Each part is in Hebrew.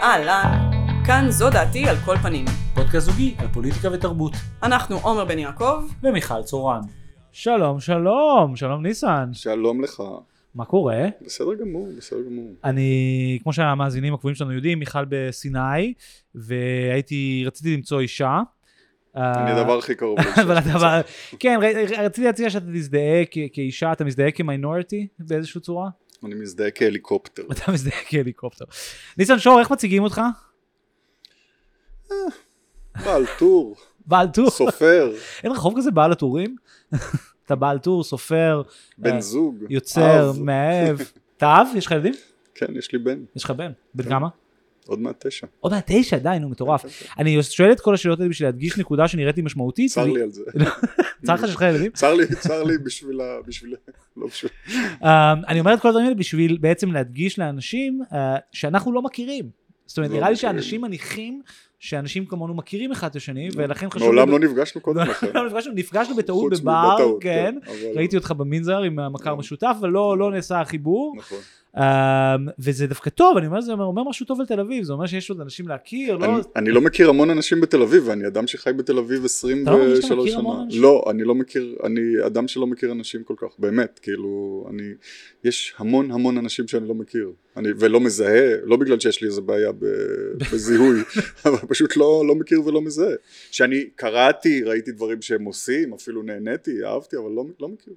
אהלן, כאן זו דעתי על כל פנים. פודקאסט זוגי על פוליטיקה ותרבות. אנחנו עומר בן יעקב, ומיכל צורן. שלום, שלום, שלום ניסן. שלום לך. מה קורה? בסדר גמור, בסדר גמור. אני, כמו שהמאזינים הקבועים שלנו יודעים, מיכל בסיני, והייתי, רציתי למצוא אישה. אני אה, הדבר הכי קרוב. אבל- כן, רציתי להציע שאתה תזדהה כאישה, אתה מזדהה כמיינורטי באיזושהי צורה? אני מזדהה כהליקופטר. אתה מזדהה כהליקופטר. ניסן שור, איך מציגים אותך? בעל טור, בעל טור. סופר, אין רחוב כזה בעל הטורים? אתה בעל טור, סופר, בן אה, זוג, יוצר. מאהב. אתה אב? יש לך ילדים? כן, יש לי בן, יש לך בן. בן. כמה? עוד מעט תשע. עוד מעט תשע, די, נו, מטורף. אני שואל את כל השאלות האלה בשביל להדגיש נקודה שנראית לי משמעותית. צר לי על זה. צר לך שיש לך ילדים? צר לי, צר לי בשביל ה... בשביל... לא בשביל... Um, אני אומר את כל הדברים האלה בשביל בעצם להדגיש לאנשים uh, שאנחנו לא מכירים. זאת אומרת, לא נראה לי. שאנשים מניחים שאנשים כמונו מכירים אחד את השני, ולכן חשוב... מעולם לא נפגשנו קודם לכן. לא נפגשנו, נפגשנו בטעות בבר, כן. אבל- ראיתי אותך במנזר עם המכר משותף, אבל לא לא נעשה החיבור. נכון. Um, וזה דווקא טוב, אני אומר, זה אומר- משהו טוב על תל אביב, זה אומר שיש עוד אנשים להכיר, לא... אני- אני לא מכיר המון אנשים בתל אביב, ואני אדם שחי בתל אביב אתה לא מרגיש שאתה 23 מכיר המון שנה. לא, אני לא מכיר, אני אדם שלא מכיר אנשים כל כך, באמת, כאילו, אני, יש המון המון אנשים שאני לא מכיר, אני, ולא מזהה, לא בגלל שיש לי איזה בעיה בזיהוי, אבל פשוט לא, לא מכיר ולא מזהה. שאני קראתי, ראיתי דברים שהם עושים, אפילו נהניתי, אהבתי, אבל לא, לא מכיר.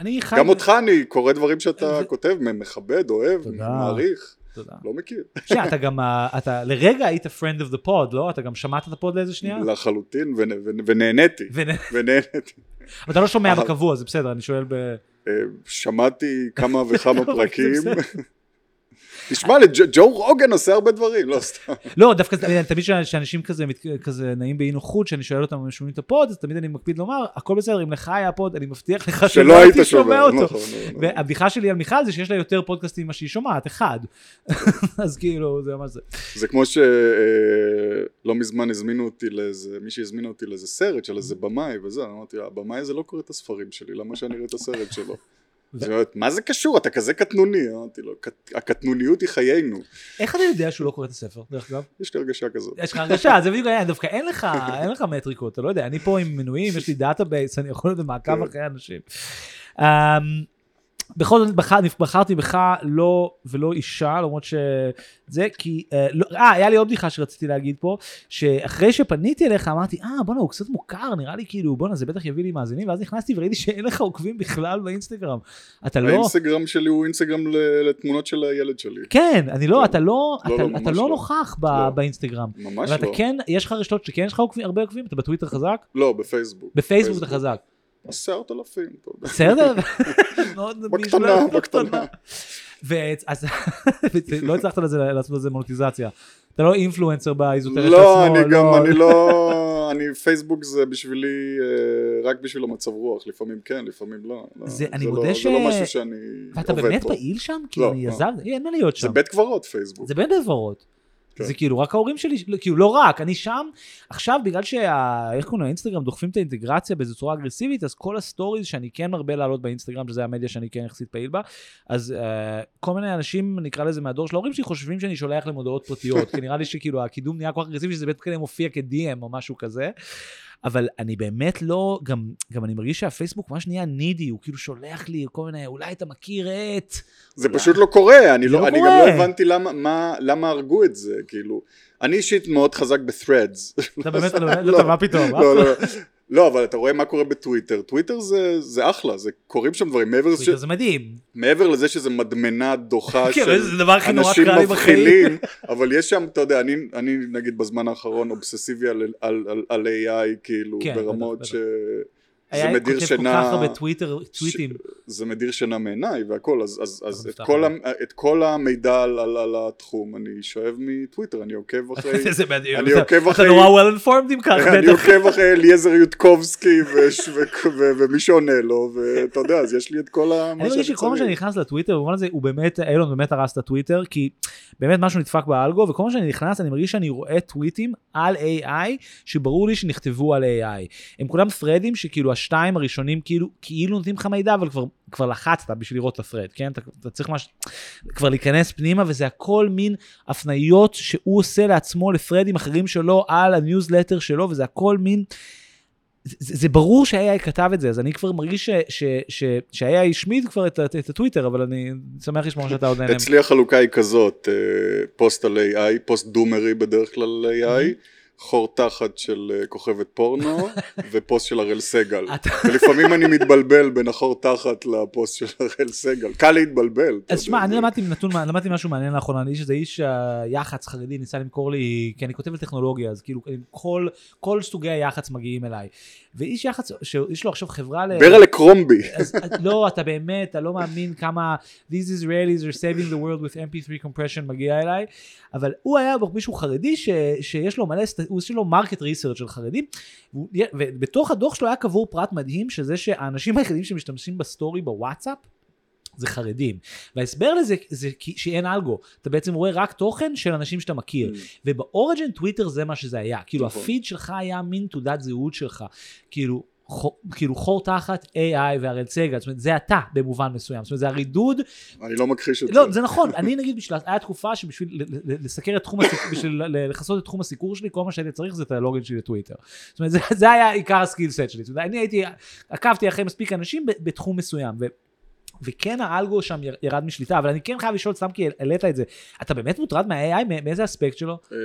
אני חי... גם אותך אני קורא דברים שאתה זה- כותב, מכבד, אוהב, תודה. מעריך, תודה. לא מכיר. שנייה, אתה גם, אה, אתה לרגע היית friend of the pod, לא? אתה גם שמעת את הפוד לאיזה שנייה? לחלוטין, ונ- ונ- ונהניתי, ונ- ונהניתי. אבל אתה לא שומע אה. בקבוע, זה בסדר, אני שואל ב... אה, שמעתי כמה וכמה זה פרקים. תשמע ג'ו- רוגן עושה הרבה דברים, לא סתם. לא, דווקא אני- תמיד כשה- שאנשים כזה נעים באי נוחות, שאני שואל אותם אם הם שומעים את ה pod, אז תמיד אני מקפיד לומר, הכל בסדר, אם לך היה pod, אני מבטיח לך שלא היית הייתי שומע אותו. נכון, נכון. והבדיחה שלי על מיכל זה שיש לה יותר פודקאסטים ממה שהיא שומעת, אחד. אז כאילו, זה ממש זה. זה כמו שלא מזמן הזמינו אותי לאיזה, מישהי הזמינה אותי לאיזה סרט של איזה במאי וזה, אמרתי, הבמאי הזה לא קורא את הספרים שלי, למה שאני אראה את הסרט שלו? היא אומרת, מה זה קשור? אתה כזה קטנוני. אמרתי לו, "קט- הקטנוניות היא חיינו. איך אתה יודע שהוא לא קורא את הספר, דרך אגב? יש לי הרגשה כזאת. יש לך הרגשה, זה בדיוק העניין, דווקא אין לך, אין לך מטריקות, אתה לא יודע, אני פה עם מנויים, יש לי database, אני יכול להיות במעקב כן. אחרי אנשים. בכל זאת בחר- בחרתי בך לא ולא אישה למרות שזה כי אה, לא- אה היה לי עוד בדיחה שרציתי להגיד פה שאחרי שפניתי אליך אמרתי אה בואנה הוא קצת מוכר נראה לי כאילו בואנה זה בטח יביא לי מאזינים ואז נכנסתי וראיתי שאין לך עוקבים בכלל באינסטגרם אתה לא האינסטגרם שלי הוא אינסטגרם לתמונות של הילד שלי. כן אני לא כן. אתה לא לא, אתה לא, אתה לא לא. נוכח לא. באינסטגרם ממש ואתה לא. כן יש לך רשתות שכן יש לך הרבה עוקבים אתה בטוויטר חזק לא, בפייסבוק. בפייסבוק אתה חזק עשרת אלפים. בסדר? מאוד בקטנה, נשמע- בקטנה. ואז לא הצלחת לעשות לזה מוניטיזציה. אתה לא influencer באיזוטריה של לא, השמאל. אני גם, אני לא, אני, פייסבוק זה בשבילי אה, רק בשביל המצב רוח, לפעמים כן, לפעמים לא. לא, זה- אני לא- מודה ש- זה לא משהו שאני ואתה עובד באמת בו. פעיל שם? לא, אני לא. עזב, אין מה להיות זה שם. בית קברות פייסבוק. זה בית קברות. כן. זה כאילו רק ההורים שלי, כאילו לא רק, אני שם, עכשיו בגלל שה... איך קוראים לאינסטגרם דוחפים את האינטגרציה באיזו צורה אגרסיבית, אז כל ה stories שאני כן מרבה לעלות באינסטגרם, שזה המדיה שאני כן יחסית פעיל בה, אז uh, כל מיני אנשים, נקרא לזה מהדור של ההורים שלי, חושבים שאני שולח להם הודעות פרטיות, כי נראה לי שכאילו הקידום נהיה כל כך אגרסיבי שזה בטח מופיע כ-DM או משהו כזה. אבל אני באמת לא, גם, גם אני מרגיש שהפייסבוק ממש נהיה נידי, הוא כאילו שולח לי כל מיני, אולי אתה מכיר את... זה פשוט לא קורה, אני, לא, לא אני גם קורה. לא הבנתי למה, מה, למה הרגו את זה, כאילו. אני אישית מאוד חזק ב-threads. אתה באמת, לא, לא, מה פתאום, אה? לא, לא, לא, אבל אתה רואה מה קורה בטוויטר, טוויטר זה, זה אחלה, זה קורים שם דברים, מעבר, לזה ש... זה מדהים. מעבר לזה שזה מדמנה דוחה כן, של אנשים. מבחילים, אבל יש שם, אתה יודע, אני, אני נגיד בזמן האחרון אובססיבי על, על, על, על AI, כאילו, כן, ברמות בטח, ש... זה היה מדיר כותב כל שינה, כך הרבה טוויטר, טוויטים. זה מדיר שינה מעיניי והכל, אז, אז, אז את, כל, את ה, את כל המידע על, על, על התחום אני שואב מטוויטר, אני עוקב אחרי, זה מדהים. אני אתה- עוקב אתה אחרי- נורא well informed אם כך, אני בטח. עוקב אחרי אליעזר יודקובסקי ומי שעונה לו, ואתה יודע, אז יש לי את כל ה... אני מרגיש שכל מה שאני נכנס לטוויטר, במובן הזה הוא באמת, אילון באמת הרס את הטוויטר, כי באמת משהו נדפק ב algo, וכל מה שאני נכנס אני מרגיש שאני רואה טוויטים על AI, שברור לי שנכתבו על AI. הם כולם thread ים שכאילו השתיים הראשונים כאילו, כאילו נותנים לך מידע, אבל כבר, כבר לחצת בשביל לראות את ה thread, כן? אתה, אתה צריך מש... כבר להיכנס פנימה, וזה הכל מין הפניות שהוא עושה לעצמו ל thread ים אחרים שלו על הניוזלטר שלו, וזה הכל מין... זה, זה ברור שה-AI כתב את זה, אז אני כבר מרגיש שה-AI השמיד כבר את, את, את הטוויטר, אבל אני שמח לשמוע שאתה עוד נהנה. אצלי החלוקה היא כזאת, אה, פוסט על AI, פוסט doomer י בדרך כלל על AI, חור תחת של אה, כוכבת פורנו, ופוסט של הראל סגל. ולפעמים אני מתבלבל בין החור תחת לפוסט של הראל סגל. קל להתבלבל. אז שמע, אני למדתי נתון, למדתי משהו מעניין לאחרונה, אני איש איזה איש היח"צ חרדי ניסה למכור לי, כי אני כותב על טכנולוגיה, אז כאילו כל, כל סוגי היח"צ מגיעים אליי. ואיש יח"צ, שיש לו עכשיו חברה ל... על קרומבי. אז, לא, אתה באמת, אתה לא מאמין כמה These Israelis are saving the world with mp3 compression מגיע אליי, אבל הוא היה מישהו חרדי ש, שיש לו מלא, סט- הוא יש לו market research של חרדים, ובתוך הדוח שלו היה קבור פרט מדהים, שזה שהאנשים היחידים שמשתמשים ב story בוואטסאפ, זה חרדים. וההסבר לזה זה שאין algo, אתה בעצם רואה רק תוכן של אנשים שאתה מכיר. וב origin טוויטר זה מה שזה היה, כאילו נכון. הפיד שלך היה מין תעודת זהות שלך, כאילו, חור, כאילו חור תחת AI והראל סגל, זאת אומרת זה אתה במובן מסוים, זאת אומרת זה הרידוד, אני לא מכחיש את זה. לא זה נכון, אני נגיד בשביל, היה תקופה שבשביל לסקר את תחום הסיקור, בשביל לכסות את תחום הסיקור שלי, כל מה שהייתי צריך זה את ה login שלי לטוויטר. זאת אומרת זה, זה היה עיקר ה skill set שלי, זאת אומרת, אני הייתי, עקבתי אחרי מספיק אנשים בתחום מסוים. ו, וכן ה algo שם יר- ירד משליטה, אבל אני כן חייב לשאול, סתם כי העלית את זה, אתה באמת מוטרד מה-AI? מא- מאיזה אספקט שלו? אמ,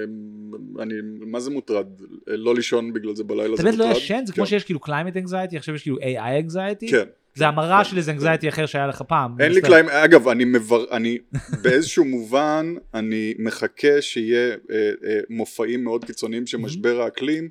אני, מה זה מוטרד? לא לישון בגלל זה בלילה אתה זה באמת לא מוטרד? ישן? זה כמו כן. שיש כאילו climate anxiety, עכשיו יש כאילו AI anxiety? כן. זה המרה כן, של איזה anxiety אחר שהיה לך פעם. אין לי. קליים, אגב, אני מבר... אני באיזשהו מובן, אני מחכה שיהיה אה, אה, מופעים מאוד קיצוניים של משבר האקלים,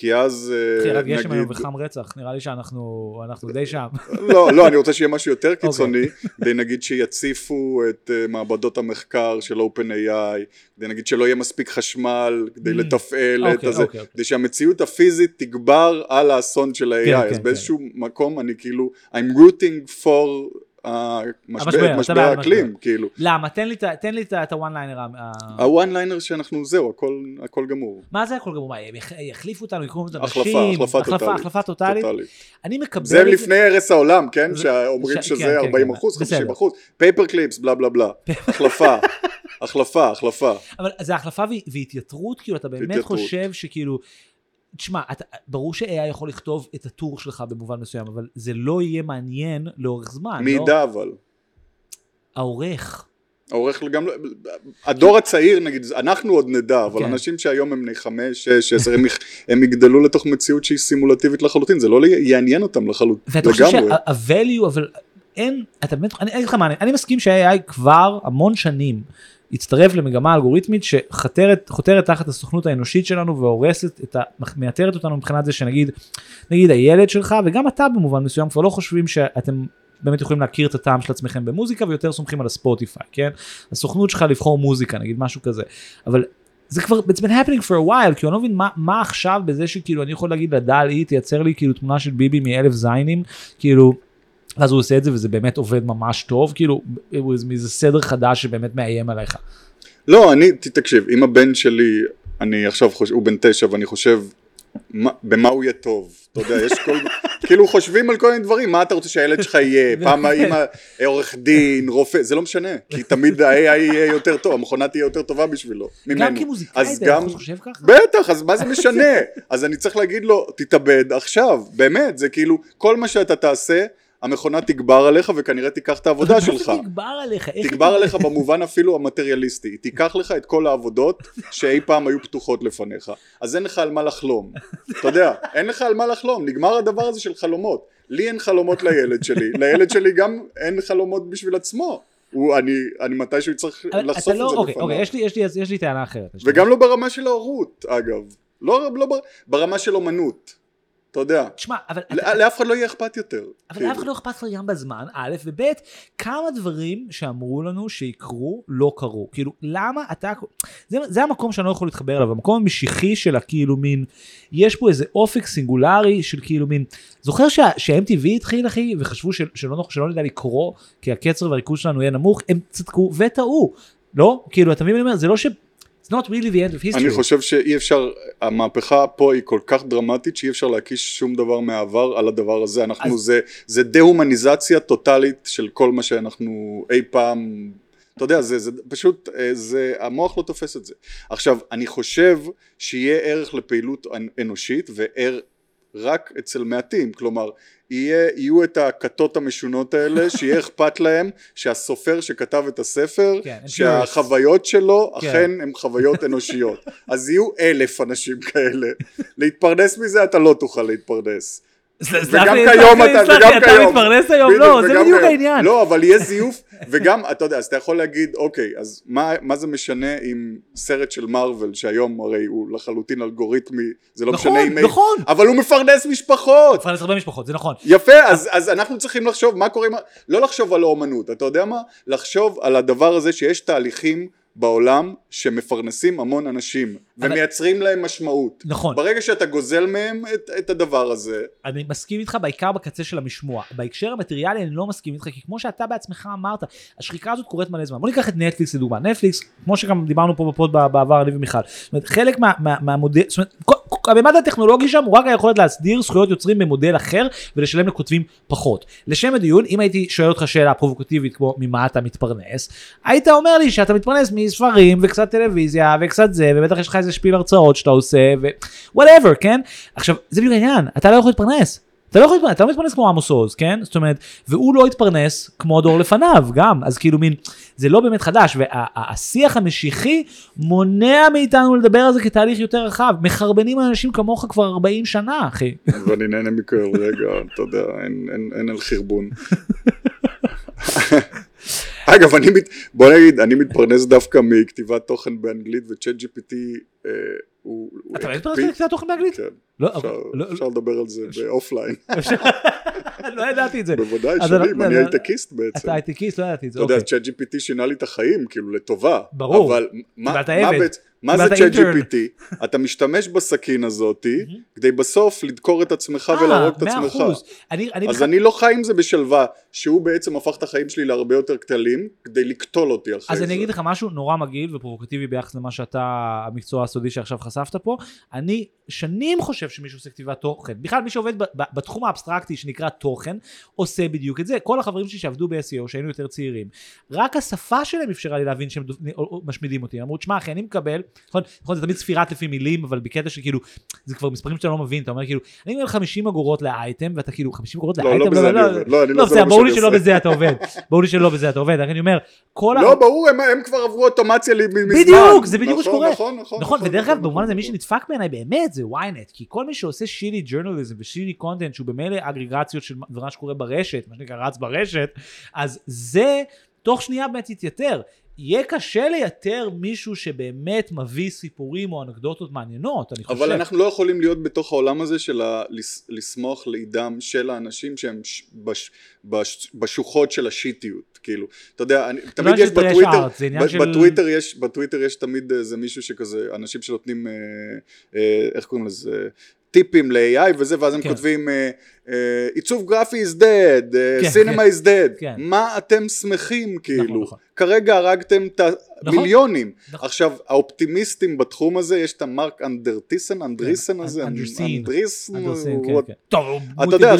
כי אז אה, רק גשם היום נגיד... וחם רצח, נראה לי שאנחנו אנחנו די שם. לא, לא, אני רוצה שיהיה משהו יותר אוקיי. קיצוני, כדי נגיד שיציפו את אה, מעבדות המחקר של OpenAI, כדי נגיד שלא יהיה מספיק חשמל, כדי Mm. לתפעל את אוקיי, הזה, אוקיי. כדי שהמציאות הפיזית תגבר על האסון של כן, ה-AI, אז כן, באיזשהו מקום אני כאילו, I'm rooting for המשבר, משבר האקלים. כאילו. למה? תן לי תן לי את הוואן ליינר. הוואן ליינר שאנחנו זהו הכל הכל גמור מה זה הכל גמור? מה, הם יח- יחליפו אותנו, יקראו לנו את החלפה, אנשים? החלפה טוטאלית. החלפה טוטאלית? אני מקבל זה. לפני הרס העולם כן שאומרים ש- שזה כן, כן, 40 אחוז כן, 50 בסדר. אחוז פייפר קליפס בלה בלה בלה החלפה החלפה החלפה אבל זה החלפה והת- והתייתרות, כאילו אתה באמת. חושב שכאילו... תשמע, אתה, ברור ש-AI יכול לכתוב את הטור שלך במובן מסוים, אבל זה לא יהיה מעניין לאורך זמן, מי לא? ידע אבל העורך. העורך גם לא- הדור הצעיר נגיד אנחנו עוד נדע אבל כן. אנשים שהיום הם בני חמש שש עשר הם, הם יגדלו לתוך מציאות שהיא סימולטיבית לחלוטין זה לא יעניין אותם לחלוטין ואתה חושב לגמרי שה-value, אבל אין, אתה באמת, אני אגיד לך מה, אני מסכים שה-AI כבר המון שנים הצטרף למגמה אלגוריתמית שחותרת חותרת תחת הסוכנות האנושית שלנו והורסת את ה... מייתרת אותנו מבחינת זה שנגיד, נגיד הילד שלך וגם אתה במובן מסוים כבר לא חושבים שאתם באמת יכולים להכיר את הטעם של עצמכם במוזיקה ויותר סומכים על הספוטיפיי, כן? הסוכנות שלך לבחור מוזיקה, נגיד משהו כזה. אבל זה כבר, it's been happening for a while, כי אני לא מבין מה, מה עכשיו בזה שכאילו אני יכול להגיד לדל אי תייצר לי כאילו תמונה של ביבי מאלף זיינים, כאילו, אז הוא עושה את זה וזה באמת עובד ממש טוב, כאילו, was מאיזה סדר חדש שבאמת מאיים עליך. לא אני תקשיב אם הבן שלי אני עכשיו חושב הוא בן תשע ואני חושב מה, במה הוא יהיה טוב אתה יודע יש כל כאילו חושבים על כל מיני דברים מה אתה רוצה שהילד שלך יהיה פעם האמא עורך דין רופא זה לא משנה כי תמיד ה-AI יהיה יותר טוב המכונה תהיה יותר טובה בשבילו ממנו גם כמוזיקאי אתה גם חושב ככה? בטח אז מה זה משנה אז אני צריך להגיד לו תתאבד עכשיו באמת זה כאילו כל מה שאתה תעשה המכונה תגבר עליך וכנראה תיקח את העבודה שלך. תגבר עליך? איך תגבר עליך במובן אפילו המטריאליסטי, היא תיקח לך את כל העבודות שאי פעם היו פתוחות לפניך, אז אין לך על מה לחלום, אתה יודע, אין לך על מה לחלום, נגמר הדבר הזה של חלומות, לי אין חלומות לילד שלי, לילד שלי גם אין חלומות בשביל עצמו, הוא, אני, אני מתישהו צריך לחשוף אתה את לא, זה אוקיי, בפניו, אוקיי, יש לי- יש לי- יש לי טענה אחרת. וגם לא ברמה של ההורות אגב, לא, לא בר, ברמה של אומנות, אתה יודע, תשמע, אבל... לא- לאף אחד לא יהיה אכפת יותר, אבל כאילו. לאף אחד לא אכפת גם בזמן, א', וב', כמה דברים שאמרו לנו שיקרו, לא קרו. כאילו, למה אתה... זה, זה המקום שאני לא יכול להתחבר אליו, המקום המשיחי של הכאילו מין, יש פה איזה אופק סינגולרי של כאילו מין, זוכר שה- שה-MTV התחיל אחי, וחשבו של, שלא, שלא נדע לקרוא, כי הקצר והריכוז שלנו יהיה נמוך, הם צדקו וטעו. לא? כאילו, אתה מבין מה אני אומר? זה לא ש... It's not really the end of history. אני חושב שאי אפשר, המהפכה פה היא כל כך דרמטית שאי אפשר להקיש שום דבר מהעבר על הדבר הזה, אנחנו, אז- זה, זה דה-הומניזציה טוטאלית של כל מה שאנחנו אי פעם, אתה יודע, זה, זה פשוט, אה, זה, המוח לא תופס את זה. עכשיו, אני חושב שיהיה ערך לפעילות אנ- אנושית וער רק אצל מעטים, כלומר, יהיה, יהיו את הכתות המשונות האלה, שיהיה אכפת להם שהסופר שכתב את הספר, כן, שהחוויות שלו כן. אכן הן חוויות אנושיות. אז יהיו אלף אנשים כאלה. להתפרנס מזה אתה לא תוכל להתפרנס. וגם כיום אתה, וגם אתה כיום. מתפרנס היום? לא, זה בדיוק. העניין. לא, אבל יהיה זיוף, וגם, אתה יודע, אז אתה יכול להגיד, אוקיי, אז מה, זה משנה אם סרט של מארוול, שהיום הרי הוא לחלוטין אלגוריתמי, זה לא נכון, משנה אם... נכון. אבל הוא מפרנס משפחות! מפרנס הרבה משפחות, זה נכון. יפה, אז, אנחנו צריכים לחשוב מה קורה לא לחשוב על האומנות, אתה יודע מה? לחשוב על הדבר הזה שיש תהליכים בעולם שמפרנסים המון אנשים אבל- ומייצרים להם משמעות. נכון. ברגע שאתה גוזל מהם את, את הדבר הזה, אני מסכים איתך בעיקר בקצה של המשמוע. בהקשר המטריאלי אני לא מסכים איתך, כי כמו שאתה בעצמך אמרת, השחיקה הזאת קורית מלא זמן. בוא ניקח את נטפליקס לדוגמה. נטפליקס, כמו שגם דיברנו פה בפוד בעבר, אני ומיכל. זאת אומרת, חלק מה, מה, מהמודל, זאת אומרת, כל- הממד הטכנולוגי שם הוא רק היכולת להסדיר זכויות יוצרים במודל אחר ולשלם לכותבים פחות. לשם הדיון, אם הייתי שואל אותך שאלה פרובוקטיבית כמו ממה אתה מתפרנס, היית אומר לי שאתה מתפרנס מספרים וקצת טלוויזיה וקצת זה, ובטח יש לך איזה שפיל הרצאות שאתה עושה, ו-whatever, כן? עכשיו, זה בדיוק העניין, אתה לא יכול להתפרנס. אתה לא יכול להתפרנס, אתה לא מתפרנס כמו עמוס עוז, כן? זאת אומרת, והוא לא התפרנס כמו דור לפניו גם, אז כאילו מין, זה לא באמת חדש, והשיח המשיחי מונע מאיתנו לדבר על זה כתהליך יותר רחב, מחרבנים אנשים כמוך כבר 40 שנה, אחי. ואני נהנה מכל רגע, אתה יודע, אין, אין, אין על חרבון. אגב, אני, מת, בוא נגיד, אני מתפרנס דווקא מכתיבת תוכן באנגלית וצ'אט GPT אה, הוא, הוא אתה באמת מתפרנס לכתוב תוכן באנגלית? כן, לא, אפשר, אבל- לא- אפשר לדבר על זה ב offline, לא ידעתי את זה. בוודאי, שנים, אני- הייטקיסט בעצם. אתה הייטקיסט, לא ידעתי את זה, אתה יודע. צ'אט GPT שינה לי את החיים, כאילו לטובה. ברור. אבל מה. בעצם- מה זה צ'אט. GPT? אתה משתמש בסכין הזאתי, כדי בסוף לדקור את עצמך אה, ולהרוג את מאה עצמך. אחוז. אני אני אז אני לא חי עם זה בשלווה, שהוא בעצם הפך את החיים שלי להרבה יותר קטנים, כדי לקטול אותי אחרי אז זה. אני אגיד לך משהו נורא מגעיל ופרובוקטיבי ביחס למה שאתה, המקצוע הסודי שעכשיו חשפת פה. אני שנים חושב שמישהו עושה כתיבת תוכן. בכלל מי שעובד בתחום האבסטרקטי שנקרא תוכן, עושה בדיוק את זה. כל החברים שלי שעבדו ב-SEO, שהיינו יותר צעירים, רק השפה שלהם אפשרה לי להבין שהם משמידים אותי. אמרו, תשמע אחי, אני מקבל, נכון, נכון, זה תמיד ספירת לפי מילים, אבל בקטע שכאילו, זה כבר מספרים שאתה לא מבין, אתה אומר כאילו, אני מקבל 50 אגורות לאייטם, ואתה כאילו, 50 אגורות לא, לאייטם, לא בזה אני עובד. לא, אני לא, לא, זה בסדר, לא ברור לי שלא. בזה אתה עובד. ברור לי שלא בזה אתה עובד, רק אני אומר, כל ה... לא, ברור, הם, כבר עברו אוטומציה מזמן. בדיוק, זה בדיוק מה נכון, שקורה. נכון, נכון. נכון, ודרך אגב, נכון, במובן הזה, מי נכון. שנדפק בעיניי באמת זה ynet, כי כל מי שעושה שילי ג'ורנליזם ושילי קונטנט, שהוא במילא אגרגציות של מה שקורה ברשת, מה שנקרא רץ ברשת, אז זה תוך שנייה באמת יתייתר. יהיה קשה לייתר מישהו שבאמת מביא סיפורים או אנקדוטות מעניינות, אני חושב. אבל אנחנו לא יכולים להיות בתוך העולם הזה של ה- לסמוך לאידם של האנשים שהם ש- בש- בש- בשוחות של השיטיות, כאילו, אתה יודע, אני, תמיד יש בטוויטר, עניין ב- של- בטוויטר יש, בטוויטר יש תמיד איזה מישהו שכזה, אנשים שנותנים, אה, אה, איך קוראים לזה, טיפים ל-AI וזה, ואז הם כן. כותבים אה, אה, עיצוב גרפי is dead, כן, סינמה כן. is dead, כן. מה אתם שמחים כאילו, נכון. כרגע הרגתם את נכון. המיליונים, נכון. עכשיו האופטימיסטים בתחום הזה יש את המרק אנדרטיסן, אנדריסן הזה, אנדרסין. אנדריסן, כן, כן. טוב, הוא אתה יודע,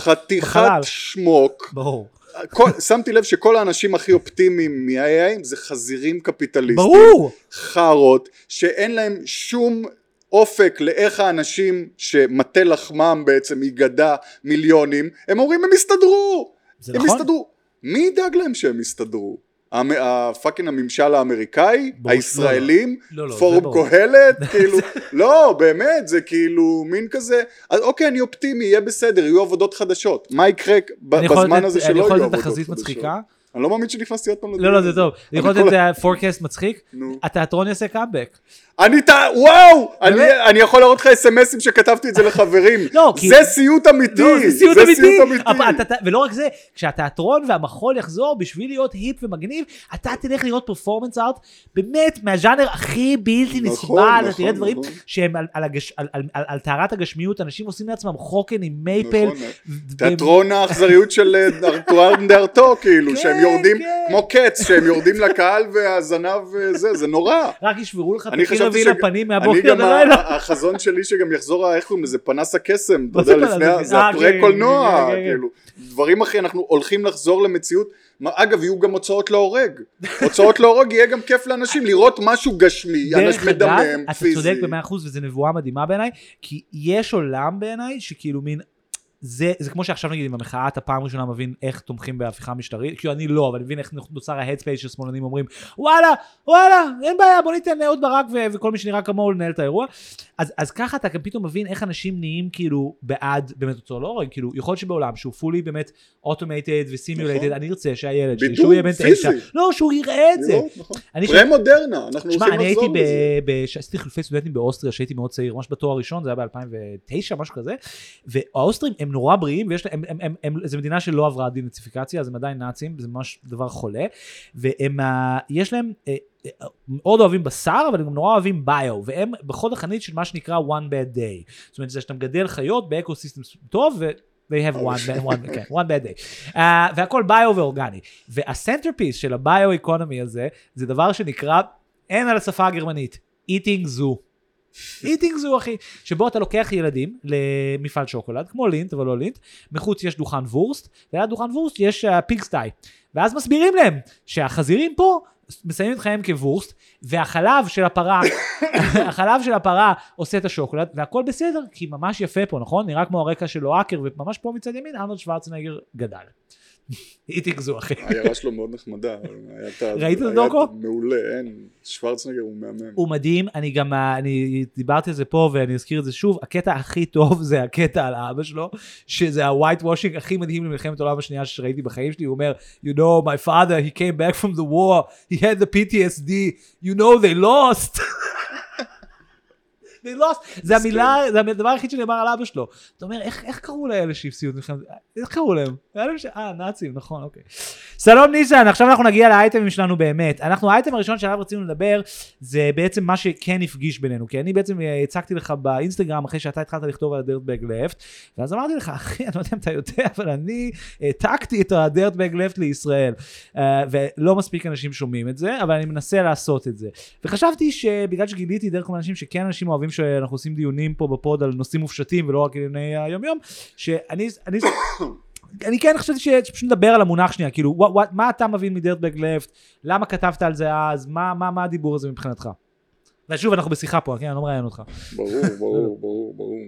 חתיכת- אה. שמוק, ברור. כל- שמתי לב שכל האנשים הכי אופטימיים מה-AI זה חזירים קפיטליסטים, ברור! חארות, שאין להם שום אופק לאיך האנשים שמטה לחמם בעצם ייגדע מיליונים, הם אומרים הם יסתדרו, זה הם נכון. יסתדרו, מי ידאג להם שהם יסתדרו? ה fucking הממשל האמריקאי, ברור, הישראלים, לא, לא, פורום. קהלת, כאילו, לא, באמת, זה כאילו מין כזה, אז אוקיי, אני אופטימי, יהיה בסדר, יהיו עבודות חדשות. מה יקרה אני יכול בזמן לתת- הזה אני שלא יכול יהיו לתת עבודות תחזית חדשות? מצחיקה. אני לא מאמין שנכנסתי עוד פעם לא, לדיון לא, זה. טוב. אני יכול לתת forecast מצחיק. נו. התיאטרון יעשה קאמבק. אני ת... וואו! אני? אני יכול להראות לך אסמסים שכתבתי את זה לחברים. לא, כי- זה סיוט אמיתי. לא, זה סיוט זה אמיתי. סיוט אמיתי. אתה- אתה- ולא רק זה, כשהתיאטרון והמחול יחזור, בשביל להיות היפ ומגניב, אתה תלך לראות פרפורמנס ארט, באמת, מהז'אנר הכי בלתי נכון, נסבל, אתה נכון, תראה דברים נכון. שהם על- על הגש- על- על- על- על טהרת הגשמיות, אנשים עושים לעצמם חוקן עם מייפל. נכון, תיאטרון האכזריות של אה, ארטואר דארטו, כאילו, כן. שהם יורדים, כן. כמו קץ, שהם יורדים לקהל והזנב וזה, זה נורא. רק ישברו לך את רביעי לפנים מהבוקר גם, ללילה. ה- החזון שלי שגם יחזור, איך קוראים לזה, פנס הקסם, אתה יודע, לפני? זה אה, הפרה כן, קולנוע, כן, כן. כאילו, דברים אחי, אנחנו הולכים לחזור למציאות, אגב, יהיו גם הוצאות להורג, הוצאות להורג יהיה גם כיף לאנשים לראות משהו גשמי, דרך אנשים אגב, מדמם, אתה פיזי, צודק במאה אחוז וזו נבואה מדהימה בעיניי, כי יש עולם בעיניי שכאילו מין... זה, זה כמו שעכשיו נגיד עם המחאה אתה פעם ראשונה מבין איך תומכים בהפיכה משטרית, כאילו אני לא, אבל אני מבין איך נוצר ה headspace ששמאלנים אומרים וואלה, וואלה, אין בעיה בוא ניתן לאהוד ברק ו- וכל מי שנראה כמוהו לנהל את האירוע. אז, אז ככה אתה גם פתאום מבין איך אנשים נהיים כאילו בעד באמת אותו לא רואים, כאילו יכול להיות שבעולם שהוא פולי באמת אוטומטד וסימיולטד, נכון. אני ארצה שהילד שלי, שהוא יהיה בן. תשע, לא שהוא יראה את זה. לראות, נכון. אני פרה מודרנה, אנחנו תשמע, אני הייתי, לחזור. לזה. ב... ש- עשיתי חילופי סטודנטים באוסטריה שהייתי מאוד צעיר, ממש בתואר ראשון, זה היה ב-2009, משהו כזה, והאוסטרים הם נורא בריאים, ויש להם, הם, הם, הם, זו מדינה שלא עברה דינציפיקציה, אז הם עדיין נאצים, זה ממש דבר חולה, והם, יש להם, אה, אה, מאוד אוהבים בשר, אבל הם גם נורא אוהבים bio, והם בחוד החנית של מה שנקרא one bad day. זאת אומרת, זה שאתה מגדל חיות ב eco system טוב, ו... they have one, bad- one, כן, one bad day. Uh, והכל bio ואורגני. וה centerpiece של ה bio economy הזה, זה דבר שנקרא, אין על השפה הגרמנית, eating zoo. Eating zoo אחי, שבו אתה לוקח ילדים למפעל שוקולד, כמו לינט אבל לא לינט, מחוץ יש דוכן וורסט, וליד דוכן וורסט יש פיגסטיי, ואז מסבירים להם שהחזירים פה מסיימים את חייהם כוורסט, והחלב של הפרה, החלב של הפרה עושה את השוקולד, והכל בסדר, כי ממש יפה פה, נכון? נראה כמו הרקע של לואקר, וממש פה מצד ימין, ארנולד שוורצנגר גדל. איטיק זו אחי. העיירה שלו מאוד נחמדה. ראית את הדוקו? מעולה, אין. שוורצנגר הוא מהמם. הוא מדהים, אני גם, אה, אני דיברתי על זה פה ואני אזכיר את זה שוב, הקטע הכי טוב זה הקטע על האבא שלו, שזה ה-white washing הכי מדהים למלחמת העולם השנייה שראיתי בחיים שלי, הוא אומר, you know, my father, he came back from the war, he had the PTSD, you know, they lost. They lost, זה המילה, זה הדבר היחיד שנאמר על אבא שלו. אתה אומר, איך, קראו לאלה שהפסידו את מלחמת, איך קראו להם? אה, נאצים, נכון, אוקיי. שלום ניסן, עכשיו אנחנו נגיע לאייטמים שלנו באמת. אנחנו, האייטם הראשון שעליו רצינו לדבר, זה בעצם מה שכן הפגיש בינינו, כי אני בעצם אה, הצגתי לך באינסטגרם אחרי שאתה התחלת לכתוב על הדרטבג לפט, ואז אמרתי לך, אחי, אני לא יודע אם אתה יודע, אבל אני העתקתי את הדרטבג לפט לישראל, אה, ולא מספיק אנשים שומעים את זה, אבל אני מנסה לעשות את זה. וחשבתי שבגלל שגיליתי דרך כל מיני אנשים שכן אנשים אוהבים שאנחנו עושים דיונים פה בפוד על נושאים מופשטים ולא רק ענייני היום יום, שאני, אני, אני כן חשבתי שפשוט נדבר על המונח שנייה, כאילו, what, what, מה אתה מבין מדרטבג לפט, למה כתבת על זה אז, מה, מה, מה הדיבור הזה מבחינתך? ושוב, אנחנו בשיחה פה, כן, אני לא מראיין אותך. ברור, ברור, ברור, ברור.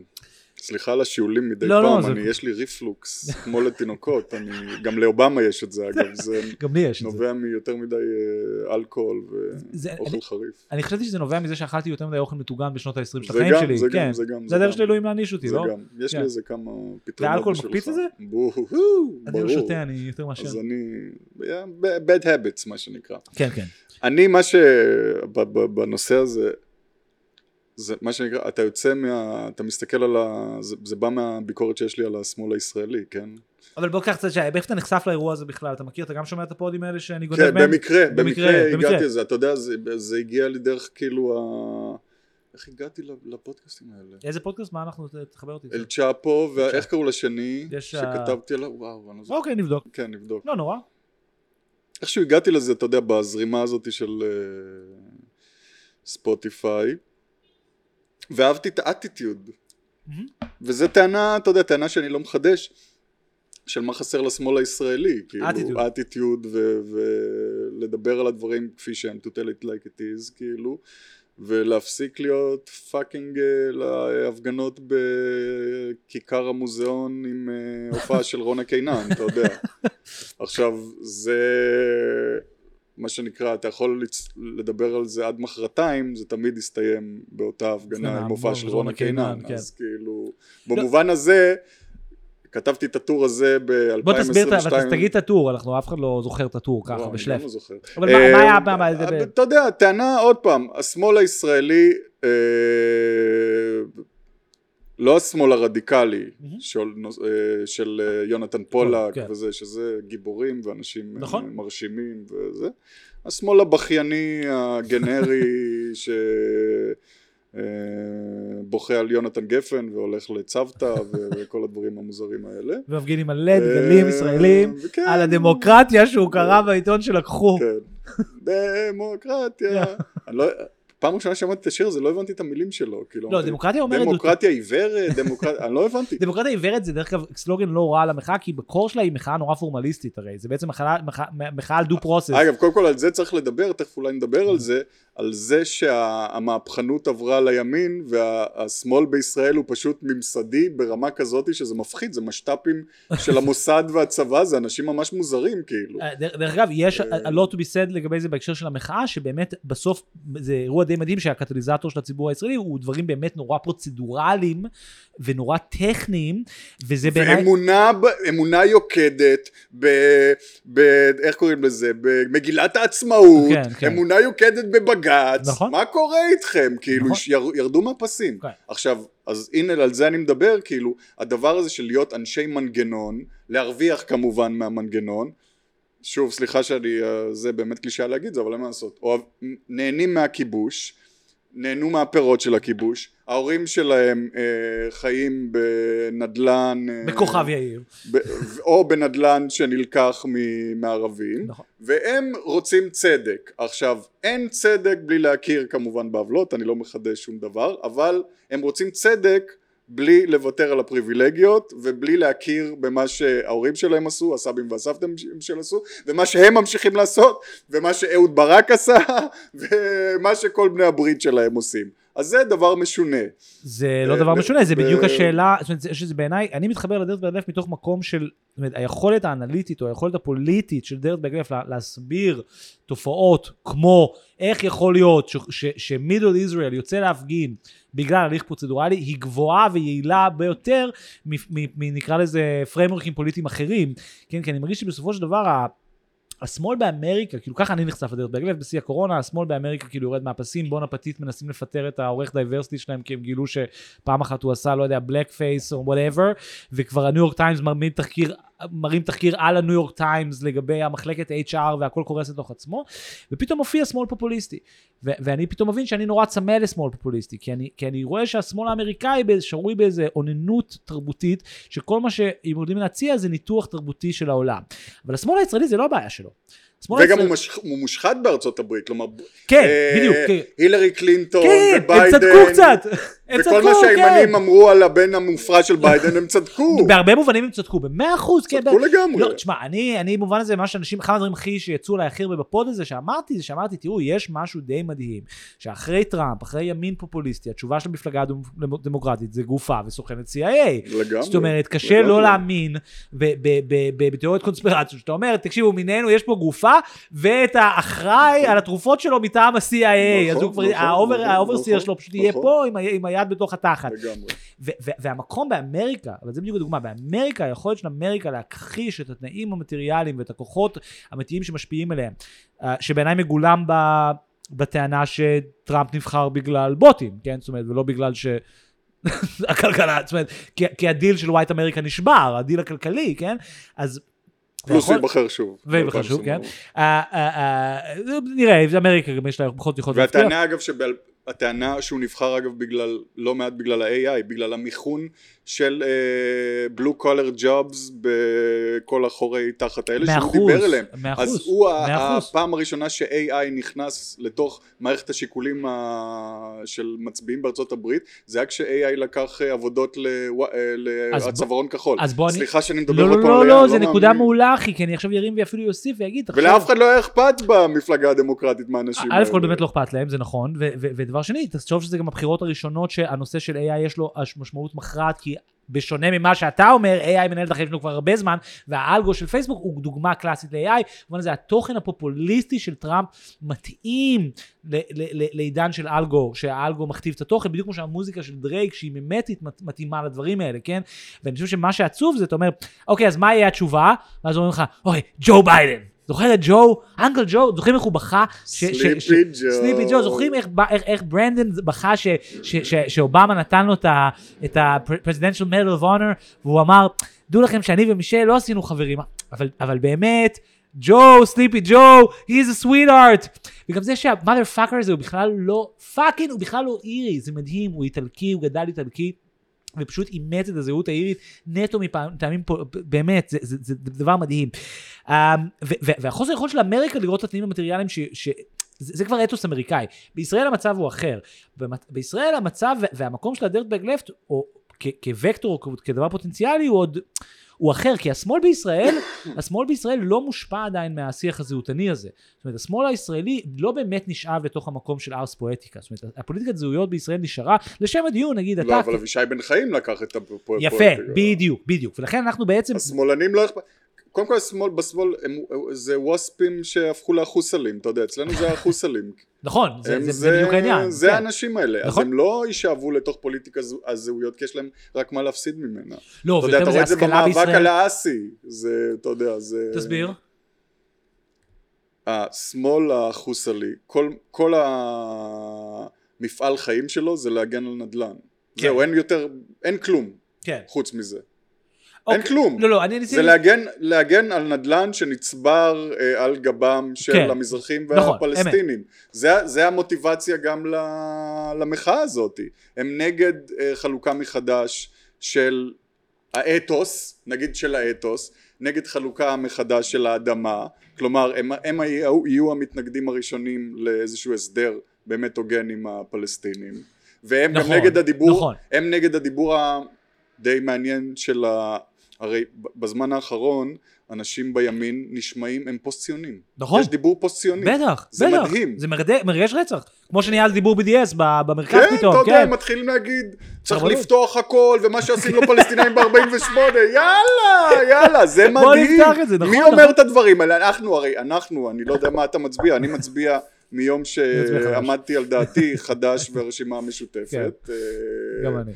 סליחה על השיעולים מדי לא, לא, פעם, זה- אני, יש לי ריפלוקס, כמו לתינוקות, אני, גם לאובמה יש את זה אגב, זה גם לי יש את זה. נובע מיותר מדי אה, אלכוהול זה- ואוכל חריף. אני חשבתי שזה נובע מזה שאכלתי יותר מדי אוכל מטוגן בשנות ה-20 של זה החיים גם, שלי, זה כן. גם, זה גם, זה הדרך גם. של אלוהים להעניש אותי, זה לא? גם, יש כן. לי איזה כמה פתרונות ואלכוהול. מקפיץ את זה? בואו, אני לא ברור. שותה, אני יותר מאשר. אז אני, bad habits מה שנקרא. כן, כן. אני מה ש... בנושא הזה, זה מה שנקרא, אתה יוצא מה... אתה מסתכל על ה... זה, זה בא מהביקורת שיש לי על השמאל הישראלי, כן? אבל בוא קח קצת, שי, איך אתה נחשף לאירוע הזה בכלל? אתה מכיר, אתה גם שומע את הפודים האלה שאני גונב כן, מהם? במקרה, במקרה, במקרה במקרה. הגעתי לזה, אתה יודע, זה, זה הגיע לי דרך כאילו ה... איך הגעתי לפודקאסטים האלה? איזה פודקאסט? מה אנחנו, תחבר אותי. צ'אפו, ואיך קראו לשני? יש, שכתבתי עליו, וואו, אני לא זוכר. אוקיי, נבדוק. כן, נבדוק. לא נורא. איכשהו הגעתי לזה, אתה יודע, בזרימה הזאת של אה, ספוטיפיי, ואהבתי את האטיטיוד. מהמם. וזו טענה, אתה יודע, טענה שאני לא מחדש, של מה חסר לשמאל הישראלי. כאילו, אטיטיוד, ולדבר על הדברים כפי שהם, to tell it like it is, כאילו. ולהפסיק להיות פאקינג אה, להפגנות בכיכר המוזיאון עם אה, הופעה של רונה קינן, אתה יודע. עכשיו, זה מה שנקרא, אתה יכול לדבר על זה עד מחרתיים, זה תמיד יסתיים באותה הפגנה עם הופעה של רונה קינן. כן. אז כאילו, במובן הזה, כתבתי את הטור הזה ב-2022. בוא תסביר, אבל תגיד את הטור, אנחנו אף אחד לא זוכר את הטור ככה, וואו, אני בשלף. גם לא זוכר. אבל מה- אה, היה זה ב- אתה יודע, טענה עוד פעם, השמאל הישראלי, אה, לא השמאל הרדיקלי. של, אה, של אה, יונתן פולק כן. וזה, שזה גיבורים ואנשים אה, נכון. מרשימים וזה, השמאל הבכייני הגנרי אה, בוכה על יונתן גפן והולך לצוותא וכל הדברים המוזרים האלה. ומפגינים מלא דגלים ישראלים וכן, על הדמוקרטיה שהוא קרא בעיתון שלקחו. כן. דמוקרטיה. פעם ראשונה שמעתי את השיר הזה לא הבנתי את המילים שלו. כאילו, לא, דמוקרטיה אומרת... דמוקרטיה עיוורת, דמוקרטיה, אני לא הבנתי. דמוקרטיה עיוורת זה דרך אגב סלוגן לא רע למחאה, כי בקור שלה היא מחאה נורא פורמליסטית הרי, זה בעצם מחאה על דו פרוסס. אגב, קודם כל על זה צריך לדבר, תכף אולי נדבר על זה, על זה שהמהפכנות עברה לימין והשמאל בישראל הוא פשוט ממסדי ברמה כזאת שזה מפחיד, זה משת"פים של המוסד והצבא, זה אנשים ממש מוזרים כאילו. אה, דרך אגב, יש a lot to be said לגבי זה בהקשר של המחאה, שבאמת בסוף זה אירוע די מדהים שהקטליזטור של הציבור הישראלי הוא דברים באמת נורא פרוצדורליים ונורא טכניים, וזה בעיניי... ואמונה, יוקדת, ב, ב, איך קוראים לזה, במגילת העצמאות, כן, כן. אמונה יוקדת בבג"ץ, נכון. מה קורה איתכם? כאילו, נכון. יר, ירדו מהפסים. כן. עכשיו, אז הנה על זה אני מדבר, כאילו, הדבר הזה של להיות אנשי מנגנון, להרוויח כמובן מהמנגנון, שוב, סליחה שאני, אה, זה באמת קלישאה להגיד זה, אבל אין מה לעשות, נהנים מהכיבוש, נהנו מהפירות של הכיבוש, ההורים שלהם אה, חיים בנדלן, אה, בכוכב יאיר. ב- או בנדלן שנלקח מ- מערבים, נכון. והם רוצים צדק. עכשיו, אין צדק בלי להכיר כמובן בעוולות, אני לא מחדש שום דבר, אבל הם רוצים צדק בלי לוותר על הפריבילגיות ובלי להכיר במה שההורים שלהם עשו, הסבים והסבתאים שלהם עשו, ומה שהם ממשיכים לעשות, ומה שאהוד ברק עשה, ומה שכל בני הברית שלהם עושים. אז זה דבר משונה. זה לא ב- דבר משונה, זה בדיוק השאלה, זאת אומרת, שזה בעיניי, אני מתחבר לדרך ברגלף מתוך מקום של, זאת אומרת, היכולת האנליטית או היכולת הפוליטית של דרך ברגלף לה- להסביר תופעות כמו איך יכול להיות שמידל ישראל יוצא להפגין בגלל הליך פרוצדורלי, היא גבוהה ויעילה ביותר מה נקרא לזה frameworks פוליטיים אחרים, כן, כי אני מרגיש שבסופו של דבר השמאל באמריקה, כאילו ככה אני נחשף לדרך ברגלף בשיא הקורונה, השמאל באמריקה כאילו יורד מהפסים, בון אפטיט מנסים לפטר את העורך diversity שלהם כי הם גילו שפעם אחת הוא עשה, לא יודע, blackface או whatever, וכבר הניו יורק טיימס מראים תחקיר, מראים תחקיר על הניו יורק טיימס לגבי המחלקת HR והכל קורס לתוך עצמו, ופתאום מופיע שמאל פופוליסטי. ו- ואני פתאום מבין שאני נורא צמא לשמאל פופוליסטי, כי אני, כי אני רואה שהשמאל האמריקאי שרוי באיזה אוננות תרבותית, שכל מה שהם יודעים להציע זה ניתוח תרבותי של העולם. אבל השמאל הישראלי זה לא הבעיה שלו. וגם הוא, מש... הוא מושחת, בארצות הברית, כלומר, כן, אה, בדיוק, כן. הילרי קלינטון כן, הם וביידן, צדקו קצת. הם וכל צדקו, מה שהימנים כן. אמרו על הבן המופרע של ביידן הם צדקו, בהרבה מובנים הם צדקו, במאה אחוז, כן. צדקו ב- לגמרי. לא, תשמע, אני, אני במובן הזה, מה שאנשים, אחד הדברים הכי שיצאו אליי הכי הרבה בפוד הזה, שאמרתי, זה שאמרתי, תראו, יש משהו די מדהים, שאחרי טראמפ, אחרי ימין פופוליסטי, התשובה של המפלגה הדמוקרטית זה גופה וסוכנת CIA. לגמרי. זאת אומרת, קשה לגמרי. לא להאמין בתיאוריות קונספירציות, שאתה אומר, תקשיבו, מנהלת לנו פה גופה, ואת האחראי נכון. על התרופות שלו מטעם ה-CIA, אז נכון, הוא כבר, נכון, ה over- ה overseer נכון, שלו פשוט יהיה. פה עם היד בתוך התחת. והמקום באמריקה, אבל זה בדיוק הדוגמה, באמריקה, היכולת של אמריקה להכחיש את התנאים המטריאליים ואת הכוחות האמיתיים שמשפיעים עליהם, אה, שבעיניי מגולם ב... בטענה שטראמפ נבחר בגלל בוטים, כן? זאת אומרת, ולא בגלל ש... הכלכלה, זאת אומרת, כי, כי הדיל של white America נשבר, הדיל הכלכלי, כן? אז... פלוס ויכול- ייבחר שוב. וייבחר שוב, כן. ב-2024. אה, אה, אה, נראה, אמריקה גם יש לה פחות יכולת להבטיח. והטענה אגב שבעל... הטענה שהוא נבחר אגב בגלל, לא מעט בגלל ה-AI, בגלל המיכון של blue collar jobs בכל החורי תחת האלה מאה שהוא דיבר אליהם. מאה אז הוא ה- מאה אחוז. הפעם הראשונה ש-AI נכנס לתוך מערכת השיקולים ה- של מצביעים בארצות הברית, זה היה כש-AI לקח אה, עבודות לוו- אה, אז בוא- לצווארון כחול. אז בוא אני- סליחה שאני מדבר לא, עוד לא, לא, על לא, AI, זה מאמין. נקודה מעולה, אחי, כי אני עכשיו ירים ואפילו יוסיף ויגיד, ולאף אחד לא היה אכפת במפלגה הדמוקרטית מהאנשים א' האלה. כל באמת לא אכפת להם, זה נכון, ודבר שני, תחשוב שזה גם הבחירות הראשונות שהנושא של AI יש לו משמעות מכרעת, כי בשונה ממה שאתה אומר, AI מנהל את החיים שלנו כבר הרבה זמן, והאלגו של פייסבוק הוא דוגמה קלאסית ל-AI, במובן הזה התוכן הפופוליסטי של טראמפ מתאים לעידן של אלגו, שהאלגו מכתיב את התוכן, בדיוק כמו שהמוזיקה של דרייק, שהיא memetic, מת- מתאימה לדברים האלה, כן? ואני חושב שמה שעצוב זה, אתה אומר, אוקיי, אז מה יהיה התשובה? ואז אומרים לך, אוקיי, ג'ו ביידן. זוכר את ג'ו? uncle ג'ו, זוכרים איך הוא בכה? sleepy ג'ו. sleepy ג'ו, זוכרים איך, איך, איך ביידן בכה ש, ש, ש, שאובמה נתן לו את ה-presidential medal of honor, והוא אמר, דעו לכם שאני ומישל לא עשינו חברים, אבל, אבל באמת, ג'ו, sleepy ג'ו, he's a sweetheart. וגם זה שה motherfucker הזה הוא בכלל לא, fucking, הוא בכלל לא אירי, זה מדהים, הוא איטלקי, הוא גדל איטלקי. ופשוט אימץ את הזהות האירית נטו מטעמים פה, באמת, זה, זה, זה דבר מדהים. ו- והחוסר יכולת של אמריקה לראות את התנאים המטריאליים ש... זה, זה כבר אתוס אמריקאי. בישראל המצב הוא אחר. במת- בישראל המצב והמקום של ה dirtbag left, או כ- כווקטור או כדבר פוטנציאלי, הוא עוד... הוא אחר, כי השמאל בישראל, השמאל בישראל לא מושפע עדיין מהשיח הזהותני הזה. זאת אומרת, השמאל הישראלי לא באמת נשאב לתוך המקום של ארס פואטיקה. זאת אומרת, הפוליטיקת זהויות בישראל נשארה, לשם הדיון, נגיד, לא, אתה... אבל אבישי בן חיים לקח את הפואטיקה. יפה, בדיוק, בדיוק. ולכן אנחנו בעצם... השמאלנים לא אכפת... קודם כל השמאל, בשמאל, הם, זה ווספים שהפכו לאחוסלים, אתה יודע, אצלנו זה החוסלים. נכון, זה, זה, זה בדיוק העניין. זה כן. האנשים האלה, אז נכון. הם לא יישאבו לתוך פוליטיקה הזהויות, כי יש להם רק מה להפסיד ממנה. לא, אתה יודע, אתה רואה את זה במאבק. על האסי, זה, אתה יודע, זה... תסביר. השמאל החוסלי, כל, כל המפעל חיים שלו זה להגן על נדל"ן. כן. זהו, אין יותר, אין כלום כן. חוץ מזה. אוקיי. אין כלום. לא, לא, אני ניסיתי... זה להגן, להגן על נדל"ן שנצבר אה, על גבם של כן. המזרחים נכון, והפלסטינים. זה, זה המוטיבציה גם ל- למחאה הזאת. הם נגד אה, חלוקה מחדש של האתוס, נגיד של האתוס, נגד חלוקה מחדש של האדמה. כלומר, הם, הם היו, יהיו המתנגדים הראשונים לאיזשהו הסדר באמת הוגן עם הפלסטינים. והם נכון, גם נגד הדיבור, נכון. הם נגד הדיבור הדי מעניין של ה... הרי בזמן האחרון אנשים בימין נשמעים הם פוסט ציונים. נכון. יש דיבור פוסט ציוני. בטח, זה בטח. מדהים. זה מרגש, מרגש רצח. כמו שניהל דיבור BDS במרכז כן, פתאום, אתה יודע, כן. הם מתחילים להגיד, צריך. לפתוח הכל, ומה שעשינו לפלסטינאים ב-48, יאללה, יאללה, זה מדהים. בוא נפתח את זה, נכון, מי נכון. אומר את הדברים האלה? אנחנו, הרי, אנחנו, אני לא יודע מה אתה מצביע, אני מצביע מיום. שעמדתי על דעתי, חדש והרשימה המשותפת. אה, כן. גם אני.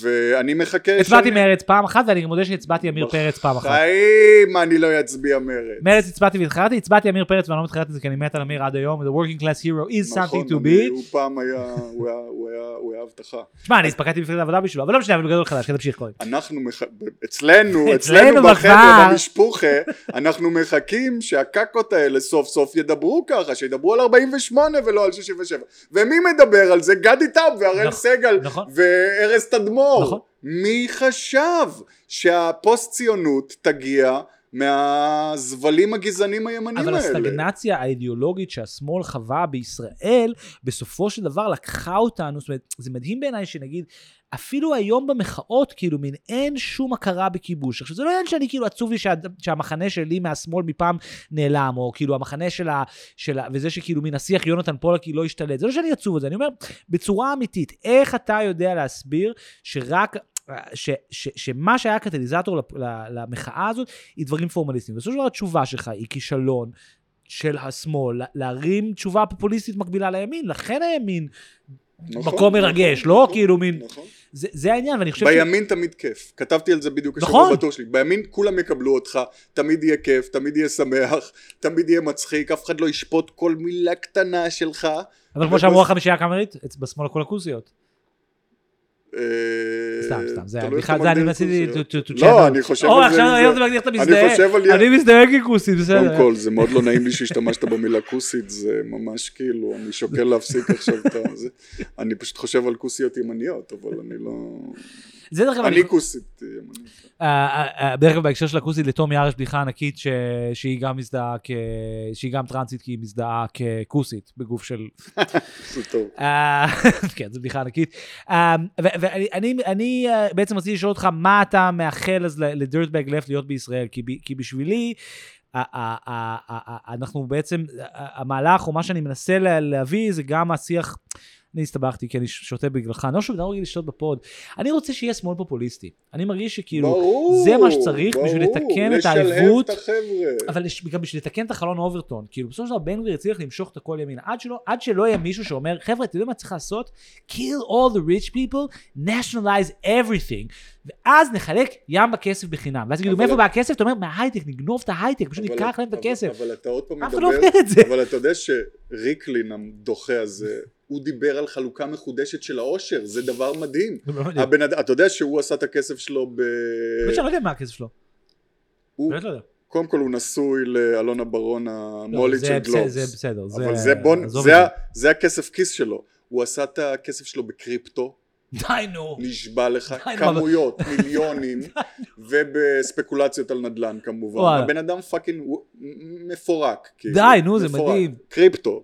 ואני מחכה... הצבעתי שאני- מרץ פעם אחת, ואני מודה שהצבעתי עמיר פרץ פעם אחת. בחיים אני לא אצביע מרץ. מרץ הצבעתי והתחרתי, הצבעתי עמיר פרץ ואני לא מתחרט מזה כי אני מת על עמיר עד היום, The working class hero is נכון, something to be. הוא פעם היה, הוא היה- הבטחה. שמע, אני הספקדתי במפלגת העבודה בשבילו, אבל לא משנה, אבל גדול חדש, תמשיך קודם. אנחנו. אצלנו, אצלנו. בחבר'ה, במשפוחה, אנחנו מחכים שהקקות האלה סוף סוף ידברו ככה, שידברו על 48 ולא על 67. ומי מדבר על זה? גדי טאוב והראל נכון, סגל נכון. וארז תדמור. נכון. מי חשב שהפוסט ציונות תגיע מהזבלים הגזענים הימנים אבל האלה? הסטגנציה האידיאולוגית שהשמאל חווה בישראל, בסופו של דבר לקחה אותנו, זאת אומרת, זה מדהים בעיניי שנגיד, אפילו היום במחאות, כאילו, מין אין שום הכרה בכיבוש. עכשיו, זה לא עניין שאני כאילו עצוב לי שה, שהמחנה שלי מהשמאל מפעם נעלם, או כאילו המחנה של ה... של ה וזה שכאילו מן השיח יונתן פולקי לא השתלט. זה לא שאני עצוב על זה, אני אומר, בצורה אמיתית, איך אתה יודע להסביר שרק... ש, ש, שמה שהיה קטליזטור למחאה הזאת היא דברים פורמליסטיים. בסופו של דבר התשובה שלך היא כישלון של השמאל, לה- להרים תשובה פופוליסטית מקבילה לימין, לכן הימין נכון, מקום מרגש, נכון, לא נכון, כאילו מין... נכון. זה, זה העניין, ואני חושב בימין תמיד כיף, כתבתי על זה בדיוק נכון. השבוע בטור שלי, בימין כולם יקבלו אותך, תמיד יהיה כיף, תמיד יהיה שמח, תמיד יהיה מצחיק, אף אחד לא ישפוט כל מילה קטנה שלך. אבל כמו שאמרו החמישייה הקאמרית, בשמאל הכל הכוסיות. אה, סתם, סתם, זה בכלל, זה אני רציתי... לא. אני חושב או, על זה, עכשיו זה- היום אתה מגדיר איך אתה אני מזדהה. חושב על... אני מזדהה ככוסית, בסדר. קודם כל, זה מאוד לא נעים לי שהשתמשת במילה כוסית, זה ממש כאילו, אני שוקל להפסיק עכשיו את זה. אני פשוט חושב על כוסיות ימניות, אבל אני לא... זה דרך אגב, אני- כוסית. אה, אה, אה, דרך אגב, בהקשר של הכוסית, לתום יער יש בדיחה ענקית שהיא גם מזדהה כ... שהיא גם טרנסית כי היא מזדהה ככוסית בגוף של... זה טוב. כן, זו בדיחה ענקית. ואני אני- אני, בעצם רציתי לשאול אותך, מה אתה מאחל אז לדירטבג לפט להיות בישראל? כי בשבילי... אנחנו בעצם, המהלך או מה שאני מנסה לה- להביא זה גם השיח, אני הסתבכתי כי אני שותה בגללך, אני לא שוב לא רגיל לשתות בפוד, אני רוצה שיהיה שמאל פופוליסטי, אני מרגיש שכאילו, ברור, זה מה שצריך בשביל ברור, לתקן את העיוות. אבל גם בשביל לתקן את החלון אוברטון, כאילו בסופו של דבר בן גביר הצליח למשוך את הכל ימינה, עד שלא, עד שלא יהיה מישהו שאומר, חבר'ה, אתם יודעים מה צריך לעשות? kill all the rich people, nationalize everything, ואז נחלק ים בכסף בחינם. ואז יגידו, אבל- מאיפה בא הכסף? אתה אומר, מההייטק, נגנוב את ההייטק, פשוט ניקח להם את הכסף. אבל אתה עוד פעם לא מדבר, זה. אבל אתה יודע שריקלין הדוחה הזה, הוא דיבר על חלוקה מחודשת של העושר, זה דבר מדהים. הבן אדם, אתה יודע שהוא עשה את הכסף שלו ב... באמת שאני לא יודע מה הכסף שלו. באמת לא יודע. קודם כל הוא נשוי לאלונה ברון לא, המולית זה של גלובס. זה בסדר. זה- אבל זה הכסף כיס שלו. הוא עשה את הכסף שלו בקריפטו, די נו. נשבע לך, די, נו, כמויות, מיליונים, ובספקולציות על נדל"ן כמובן. וואלה. הבן אדם fucking מפורק. כאילו, די, נו, זה. מדהים. קריפטו.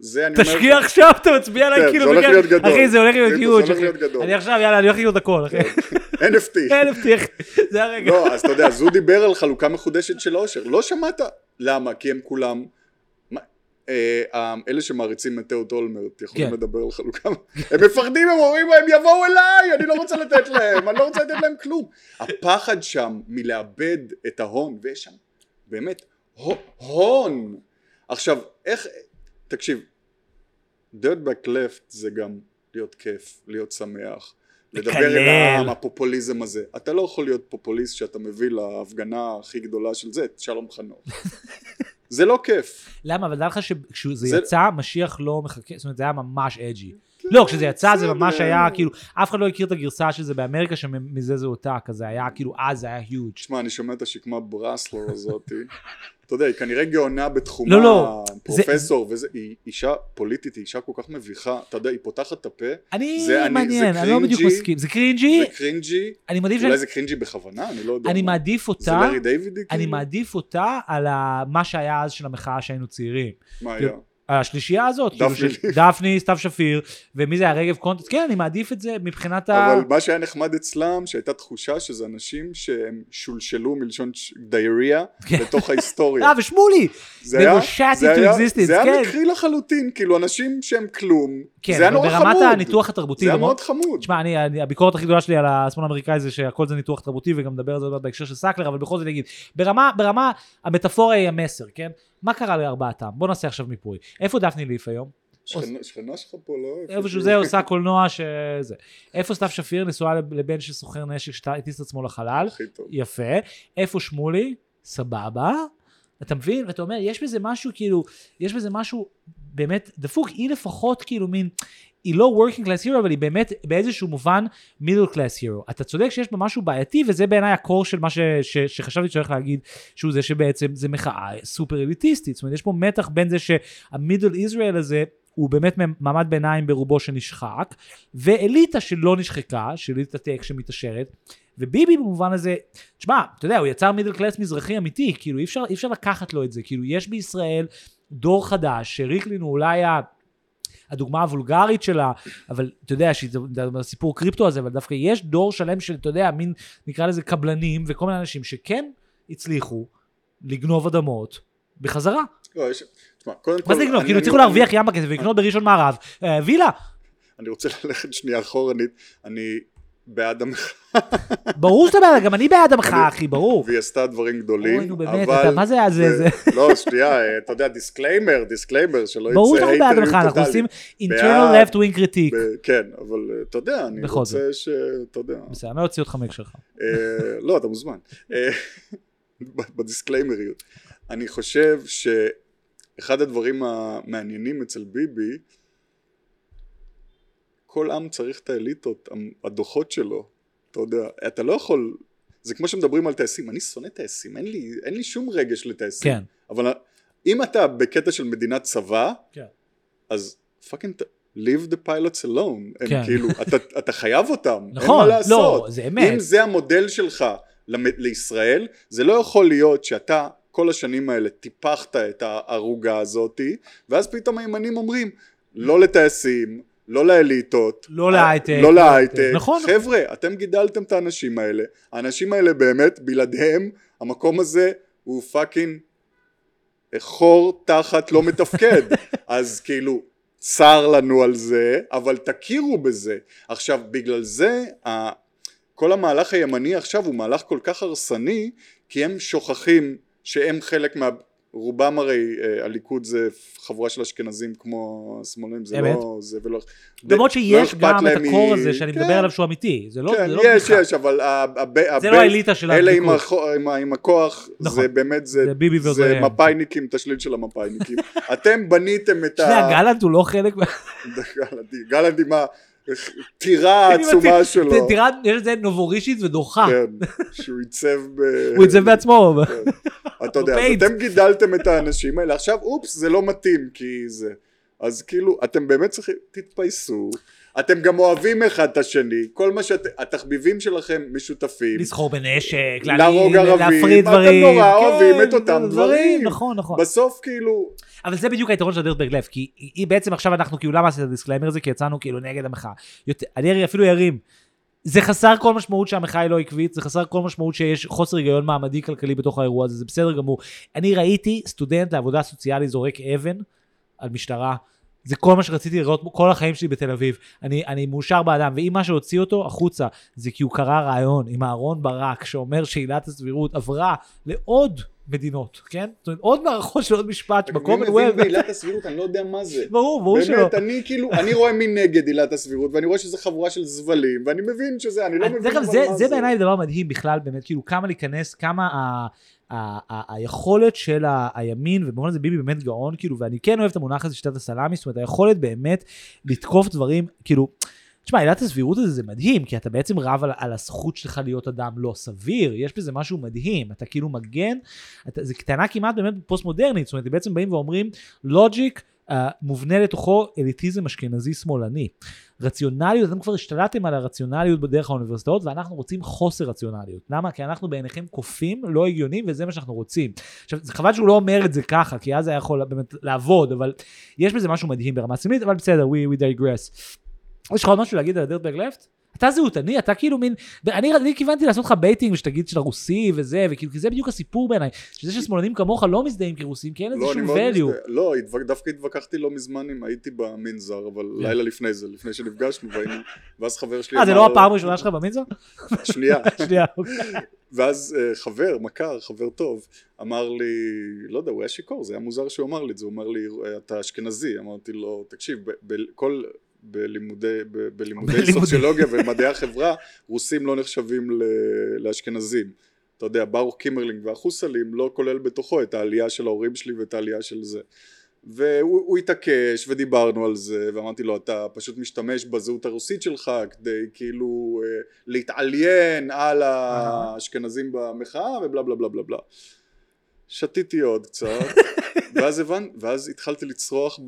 זה אני אומר... תשקיע עכשיו, אתה מצביע עליי כן, כאילו... זה הולך להיות גדול. אחי, זה הולך להיות זה הולך. להיות גדול. אני עכשיו, יאללה, אני הולך לקנות הכל, אחי. NFT. NFT, אחי. זה הרגע. לא, אז אתה יודע, הוא דיבר על חלוקה מחודשת של העושר. לא שמעת. למה? כי הם כולם... אה, אה, אלה שמעריצים את אהוד אולמרט יכולים כן. לדבר על חלוקה, הם מפחדים, הם אומרים, הם יבואו אליי, אני לא רוצה לתת להם, אני לא רוצה לתת להם כלום. הפחד שם מלאבד את ההון, ויש שם באמת הו- הון. עכשיו, איך, תקשיב, dirt back left זה גם להיות כיף, להיות שמח, לדבר. אל העם, הפופוליזם הזה. אתה לא יכול להיות פופוליסט שאתה מביא להפגנה הכי גדולה של זה, את שלום חנוך. זה לא כיף. למה? אבל דע לך שכשזה זה- יצא, משיח לא מחכה, זאת אומרת, זה היה ממש אג'י. לא, כשזה יצא זה ממש. היה, כאילו, אף אחד לא הכיר את הגרסה של זה באמריקה, שמזה זה הועתק, אז זה היה, כאילו, אז זה היה huge. תשמע, אני שומע את השקמה ברסלר הזאתי. אתה יודע, היא כנראה גאונה בתחומה, לא, לא. פרופסור, וזה, היא אישה פוליטית, היא אישה כל כך מביכה, אתה יודע, היא פותחת את הפה, אני זה- אני- מעניין, זה אני לא בדיוק. מסכים. זה cringy, זה cringy, אני מעדיף אולי שאני- זה cringy בכוונה, אני לא יודע. אני מה. מעדיף זה אותה, לארי דייווידי? אני כאילו? מעדיף אותה על ה- מה שהיה אז של המחאה שהיינו צעירים. מה כאילו, היה? השלישייה הזאת, דפני, סתיו שפיר, ומי זה היה רגב קונטס, כן, אני מעדיף את זה מבחינת ה... אבל מה שהיה נחמד אצלם, שהייתה תחושה שזה אנשים שהם שולשלו מלשון דיאריה כן. לתוך ההיסטוריה. אה, ושמולי! זה היה, זה היה, existence, זה היה כן. מקרי לחלוטין, כאילו אנשים שהם כלום, כן, זה היה נורא ברמת חמוד, הניתוח התרבותי, זה היה מאוד חמוד, תשמע, הביקורת הכי גדולה שלי על השמאל האמריקאי זה שהכל זה ניתוח תרבותי, וגם נדבר על זה בהקשר של סאקלר, אבל בכל זאת אני אגיד, ברמה, ברמה, המטאפורה היא המסר, כן? מה קרה לארבעתם? בוא נעשה עכשיו מיפוי. איפה דפני ליף היום? שכנה- שלך פה לא... איפשהו זה עושה קולנוע שזה. איפה סתיו שפיר נשואה לב- לבן של סוחר נשק שהטיס את עצמו לחלל? הכי טוב. יפה. איפה שמולי? סבבה. אתה מבין? ואתה אומר, יש בזה משהו כאילו, יש בזה משהו באמת דפוק, היא לפחות כאילו מין, היא לא working class hero, אבל היא באמת באיזשהו מובן middle class hero. אתה צודק שיש בה משהו בעייתי, וזה בעיניי הקור של מה ש, ש, שחשבתי שהולך להגיד, שהוא זה שבעצם זה מחאה סופר אליטיסטית. זאת אומרת, יש פה מתח בין זה שהמידל ישראל הזה, הוא באמת מעמד ביניים ברובו שנשחק, ואליטה שלא נשחקה, של אליטה טק שמתעשרת, וביבי במובן הזה, תשמע, אתה יודע, הוא יצר מידל קלאס מזרחי אמיתי, כאילו אי אפשר, אי אפשר לקחת לו את זה, כאילו יש בישראל דור חדש, שריקלין הוא אולי ה... הדוגמה הוולגרית שלה, אבל אתה יודע, הסיפור קריפטו הזה, אבל דווקא יש דור שלם של, אתה יודע, מין, נקרא לזה קבלנים וכל מיני אנשים שכן הצליחו לגנוב אדמות בחזרה. לא, יש... תשמע, קודם כל... מה זה לגנוב? כאילו הצליחו להרוויח ים בכסף ולקנות בראשון מערב, אה, וילה, אני רוצה ללכת שנייה אחורנית, אני בעד המחאה, ברור שאתה בעד, גם אני בעד המחאה, אחי, ברור. והיא עשתה דברים גדולים, אוי, נו באמת, אבל... אתה, מה זה היה זה? לא, שנייה, אתה יודע, disclaimer, disclaimer, שלא יצא ברור שאנחנו בעד המחאה, אנחנו. עושים internal left wing critique. כן, אבל אה, אתה יודע, אני רוצה ש... אתה יודע. בסדר, אני לא אוציא אותך מהקשרך. אה, לא, אתה מוזמן. אה, בדיסקליימריות. אני חושב שאחד הדברים המעניינים אצל ביבי, כל עם צריך את האליטות, הדוחות שלו, אתה יודע, אתה לא יכול, זה כמו שמדברים על טייסים, אני שונא טייסים, אין לי, אין לי שום רגש לטייסים, כן. אבל אם אתה בקטע של מדינת צבא, כן. אז fucking leave the pilots alone, הם כן. כאילו, אתה, אתה חייב אותם, אין נכון, מה לא, לעשות, זה אמת. אם זה המודל שלך למ- לישראל, זה לא יכול להיות שאתה כל השנים האלה טיפחת את הערוגה הזאתי, ואז פתאום הימנים אומרים, לא לטייסים, לא לאליטות, לא להייטק, לא להייטק, נכון. חבר'ה, אתם גידלתם את האנשים האלה, האנשים האלה באמת, בלעדיהם, המקום הזה הוא פאקינג חור תחת לא מתפקד, אז כאילו, צר לנו על זה, אבל תכירו בזה. עכשיו, בגלל זה, כל המהלך הימני עכשיו הוא מהלך כל כך הרסני, כי הם שוכחים שהם חלק מה... רובם הרי, אה, הליכוד זה חבורה של אשכנזים כמו השמאלנים, זה אמת. לא זה ולא... למרות לא שיש אכפת גם את הקור מ- הזה שאני כן, מדבר עליו שהוא אמיתי. זה לא כן, זה לא יש, בדיחה. יש, אבל ה- הב- זה הבייס- לא האליטה של אלה עם, הליכוד. החו- עם, ה- עם הכוח, נכון. זה באמת, זה, זה ביבי זה. מפאיניקים, תשליל של המפאיניקים. אתם בניתם את שנייה, ה... גלנט הוא לא חלק מה... גלנט, עם הטירה העצומה שלו. תראה, יש את זה נובורישית ודוחה. כן, שהוא עיצב ב... הוא יצא בעצמו. כן. אתה יודע, אז. אתם גידלתם את האנשים האלה, עכשיו אופס זה לא מתאים כי זה, אז כאילו אתם באמת צריכים, תתפייסו, אתם גם אוהבים אחד את השני, כל מה שאתם, התחביבים שלכם משותפים, לסחור בנשק, להרוג להפריד ערבים, דברים. אתם נורא כן, אוהבים את אותם דברים, נכון, נכון. בסוף כאילו, אבל זה בדיוק היתרון של הדירטברג לב, כי היא בעצם עכשיו אנחנו כאילו, למה עשית את ה disclaimer הזה? כי יצאנו כאילו נגד המחאה. אני אפילו ירים. זה חסר כל משמעות שהמחאה היא לא עקבית, זה חסר כל משמעות שיש חוסר היגיון מעמדי כלכלי בתוך האירוע הזה, זה בסדר גמור. אני ראיתי סטודנט לעבודה סוציאלית זורק אבן על משטרה. זה כל מה שרציתי לראות כל החיים שלי בתל אביב. אני, אני מאושר באדם, ואם מה שהוציא אותו החוצה זה כי הוא קרא רעיון עם אהרון ברק שאומר שעילת הסבירות עברה לעוד מדינות, כן? זאת אומרת, עוד מערכות של עוד משפט בקומן מבין ווב. בעילת הסבירות, אני לא יודע מה זה. ברור, ברור שלא. באמת, אני כאילו, אני רואה מנגד עילת הסבירות, ואני רואה שזה חבורה של זבלים, ואני מבין שזה, אני לא מבין אבל זה, מה זה בעיניי דבר מדהים בכלל, באמת, כאילו, כמה להיכנס, כמה היכולת של הימין, ובמובן הזה ביבי באמת גאון, כאילו, ואני כן אוהב את המונח הזה, שיטת הסלאמי, זאת אומרת, היכולת באמת לתקוף דברים, כאילו, תשמע, עילת הסבירות הזה זה מדהים, כי אתה בעצם רב על, על הזכות שלך להיות אדם לא סביר, יש בזה משהו מדהים, אתה כאילו מגן, אתה, זה טענה כמעט באמת פוסט מודרנית, זאת אומרת, בעצם באים ואומרים, לוג'יק uh, מובנה לתוכו אליטיזם אשכנזי שמאלני. רציונליות, אתם כבר השתלטתם על הרציונליות בדרך האוניברסיטאות, ואנחנו רוצים חוסר רציונליות. למה? כי אנחנו בעיניכם קופים, לא הגיוניים, וזה מה שאנחנו רוצים. עכשיו, זה חבל שהוא לא אומר את זה ככה, כי אז היה יכול באמת לעבוד, אבל יש בזה משהו מדהים ברמה סמלית, אבל בסדר, we, we digress. יש לך עוד משהו להגיד על הדירטברג לפט? אתה זהותני, אתה כאילו מין, אני, אני כיוונתי לעשות לך baiting ושתגיד שאתה רוסי וזה, וכאילו, כי זה בדיוק הסיפור בעיניי, שזה ששמאלנים כמוך לא מזדהים כרוסים, כי אין לזה לא, שום value. מזדהה. לא, התווכ- דווקא התווכחתי לא מזמן אם הייתי במנזר, אבל כן. לילה לפני זה, לפני שנפגשנו, והיינו, ואז חבר שלי אה, זה לא הפעם הראשונה שלך במנזר? שנייה. שנייה. אוקיי. ואז אה, חבר, מכר, חבר טוב, אמר לי, לא יודע, הוא היה שיכור, זה היה מוזר שהוא אמר לי את זה, הוא אמר לי, אתה אשכנזי, אמרתי לו, תקשיב, בכל... בלימודי, בלימודי. סוציולוגיה ומדעי החברה, רוסים לא נחשבים לאשכנזים. אתה יודע, ברוך קימרלינג והאחוסלים לא כולל בתוכו את העלייה של ההורים שלי ואת העלייה של זה. והוא הוא התעקש ודיברנו על זה ואמרתי לו אתה פשוט משתמש בזהות הרוסית שלך כדי כאילו אה, להתעליין על האשכנזים במחאה ובלה בלה בלה בלה בלה שתיתי עוד קצת ואז הבנ... ואז התחלתי לצרוח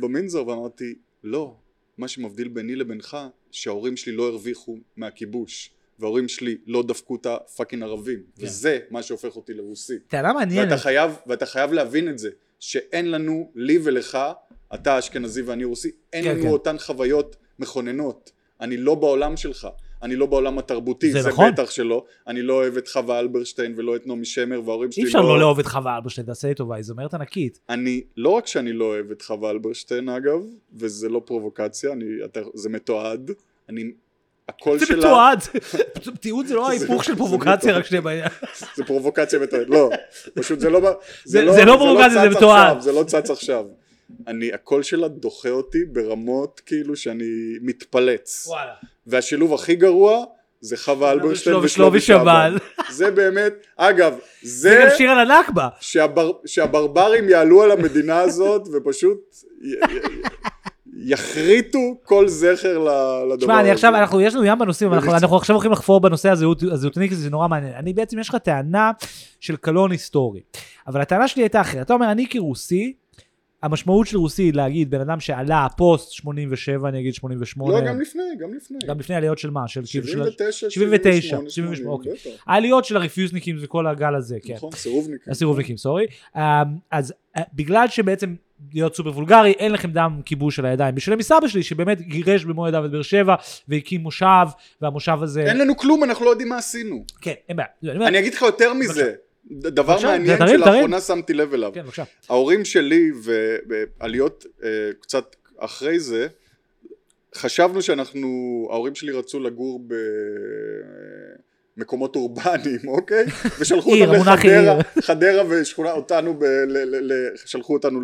במנזר ואמרתי לא מה שמבדיל ביני לבינך שההורים שלי לא הרוויחו מהכיבוש וההורים שלי לא דפקו את הפאקינג ערבים כן. וזה מה שהופך אותי לרוסי טענה מעניינת. ואתה חייב, ואתה חייב להבין את זה, שאין לנו, לי ולך, אתה אשכנזי ואני רוסי, אין כן, לנו כן. אותן חוויות מכוננות. אני לא בעולם שלך, אני לא בעולם התרבותי, זה זה, נכון. בטח שלא. אני לא אוהב את חווה אלברשטיין ולא את נעמי שמר, וההורים שלי אי אפשר לא לאהוב את חווה אלברשטיין, תעשה לי טובה, היא זמרת ענקית. אני, לא רק שאני לא אוהב את חווה אלברשטיין אגב, וזה לא פרובוקציה, אני, אתה, זה מתועד, אני, הקול זה שלה, מתועד. תיעוד זה לא ההיפוך של פרובוקציה, רק שנייה בעניין. זה פרובוקציה מתועדת, לא, פשוט זה לא, זה- זה לא פרובוקציה, זה מתועד. זה לא צץ עכשיו. אני, הקול שלה דוחה אותי ברמות כאילו שאני מתפלץ. וואלה. והשילוב הכי גרוע זה חווה אלברשטיין ושלומי שבל. זה באמת, אגב, זה זה גם שיר על הנכבה. שהבר, שהברברים יעלו על המדינה הזאת ופשוט י- י- יחריטו כל זכר לדבר הזה. תשמע, אני עכשיו, אנחנו, יש לנו ים בנושאים, אבל אנחנו-. אנחנו עכשיו הולכים לחפור בנושא הזהות- הזהותני, כי זה נורא מעניין. אני בעצם, יש לך טענה של קלון היסטורי. אבל הטענה שלי הייתה אחרת. אתה אומר, אני כרוסי, המשמעות של רוסי להגיד בן אדם שעלה פוסט 87, אני אגיד 88. לא, גם לפני, גם לפני. גם לפני עליות של מה? של כאילו של... 79, 79, 78, 78, אוקיי. העליות של הרפיוזניקים וכל הגל הזה, כן. נכון, סירובניקים. הסירובניקים, סורי. אמ, אז אה, בגלל שבעצם להיות סופר וולגרי, אין לכם דם כיבוש על הידיים. בשביל מסבא שלי, שבאמת גירש במו ידיו את באר שבע, והקים מושב, והמושב הזה... אין לנו כלום, אנחנו לא יודעים מה עשינו. כן, אין בעיה. אומר- אני אגיד לך יותר מזה. דבר בבקשה, מעניין תרים, שלאחרונה שמתי לב אליו. כן, בבקשה. ההורים שלי ועליות אה, קצת אחרי זה, חשבנו שאנחנו, ההורים שלי רצו לגור במקומות אורבניים, אוקיי? ושלחו המונח לחדרה. חדרה ושכונה, אותנו, ב, ל, ל, ל, שלחו אותנו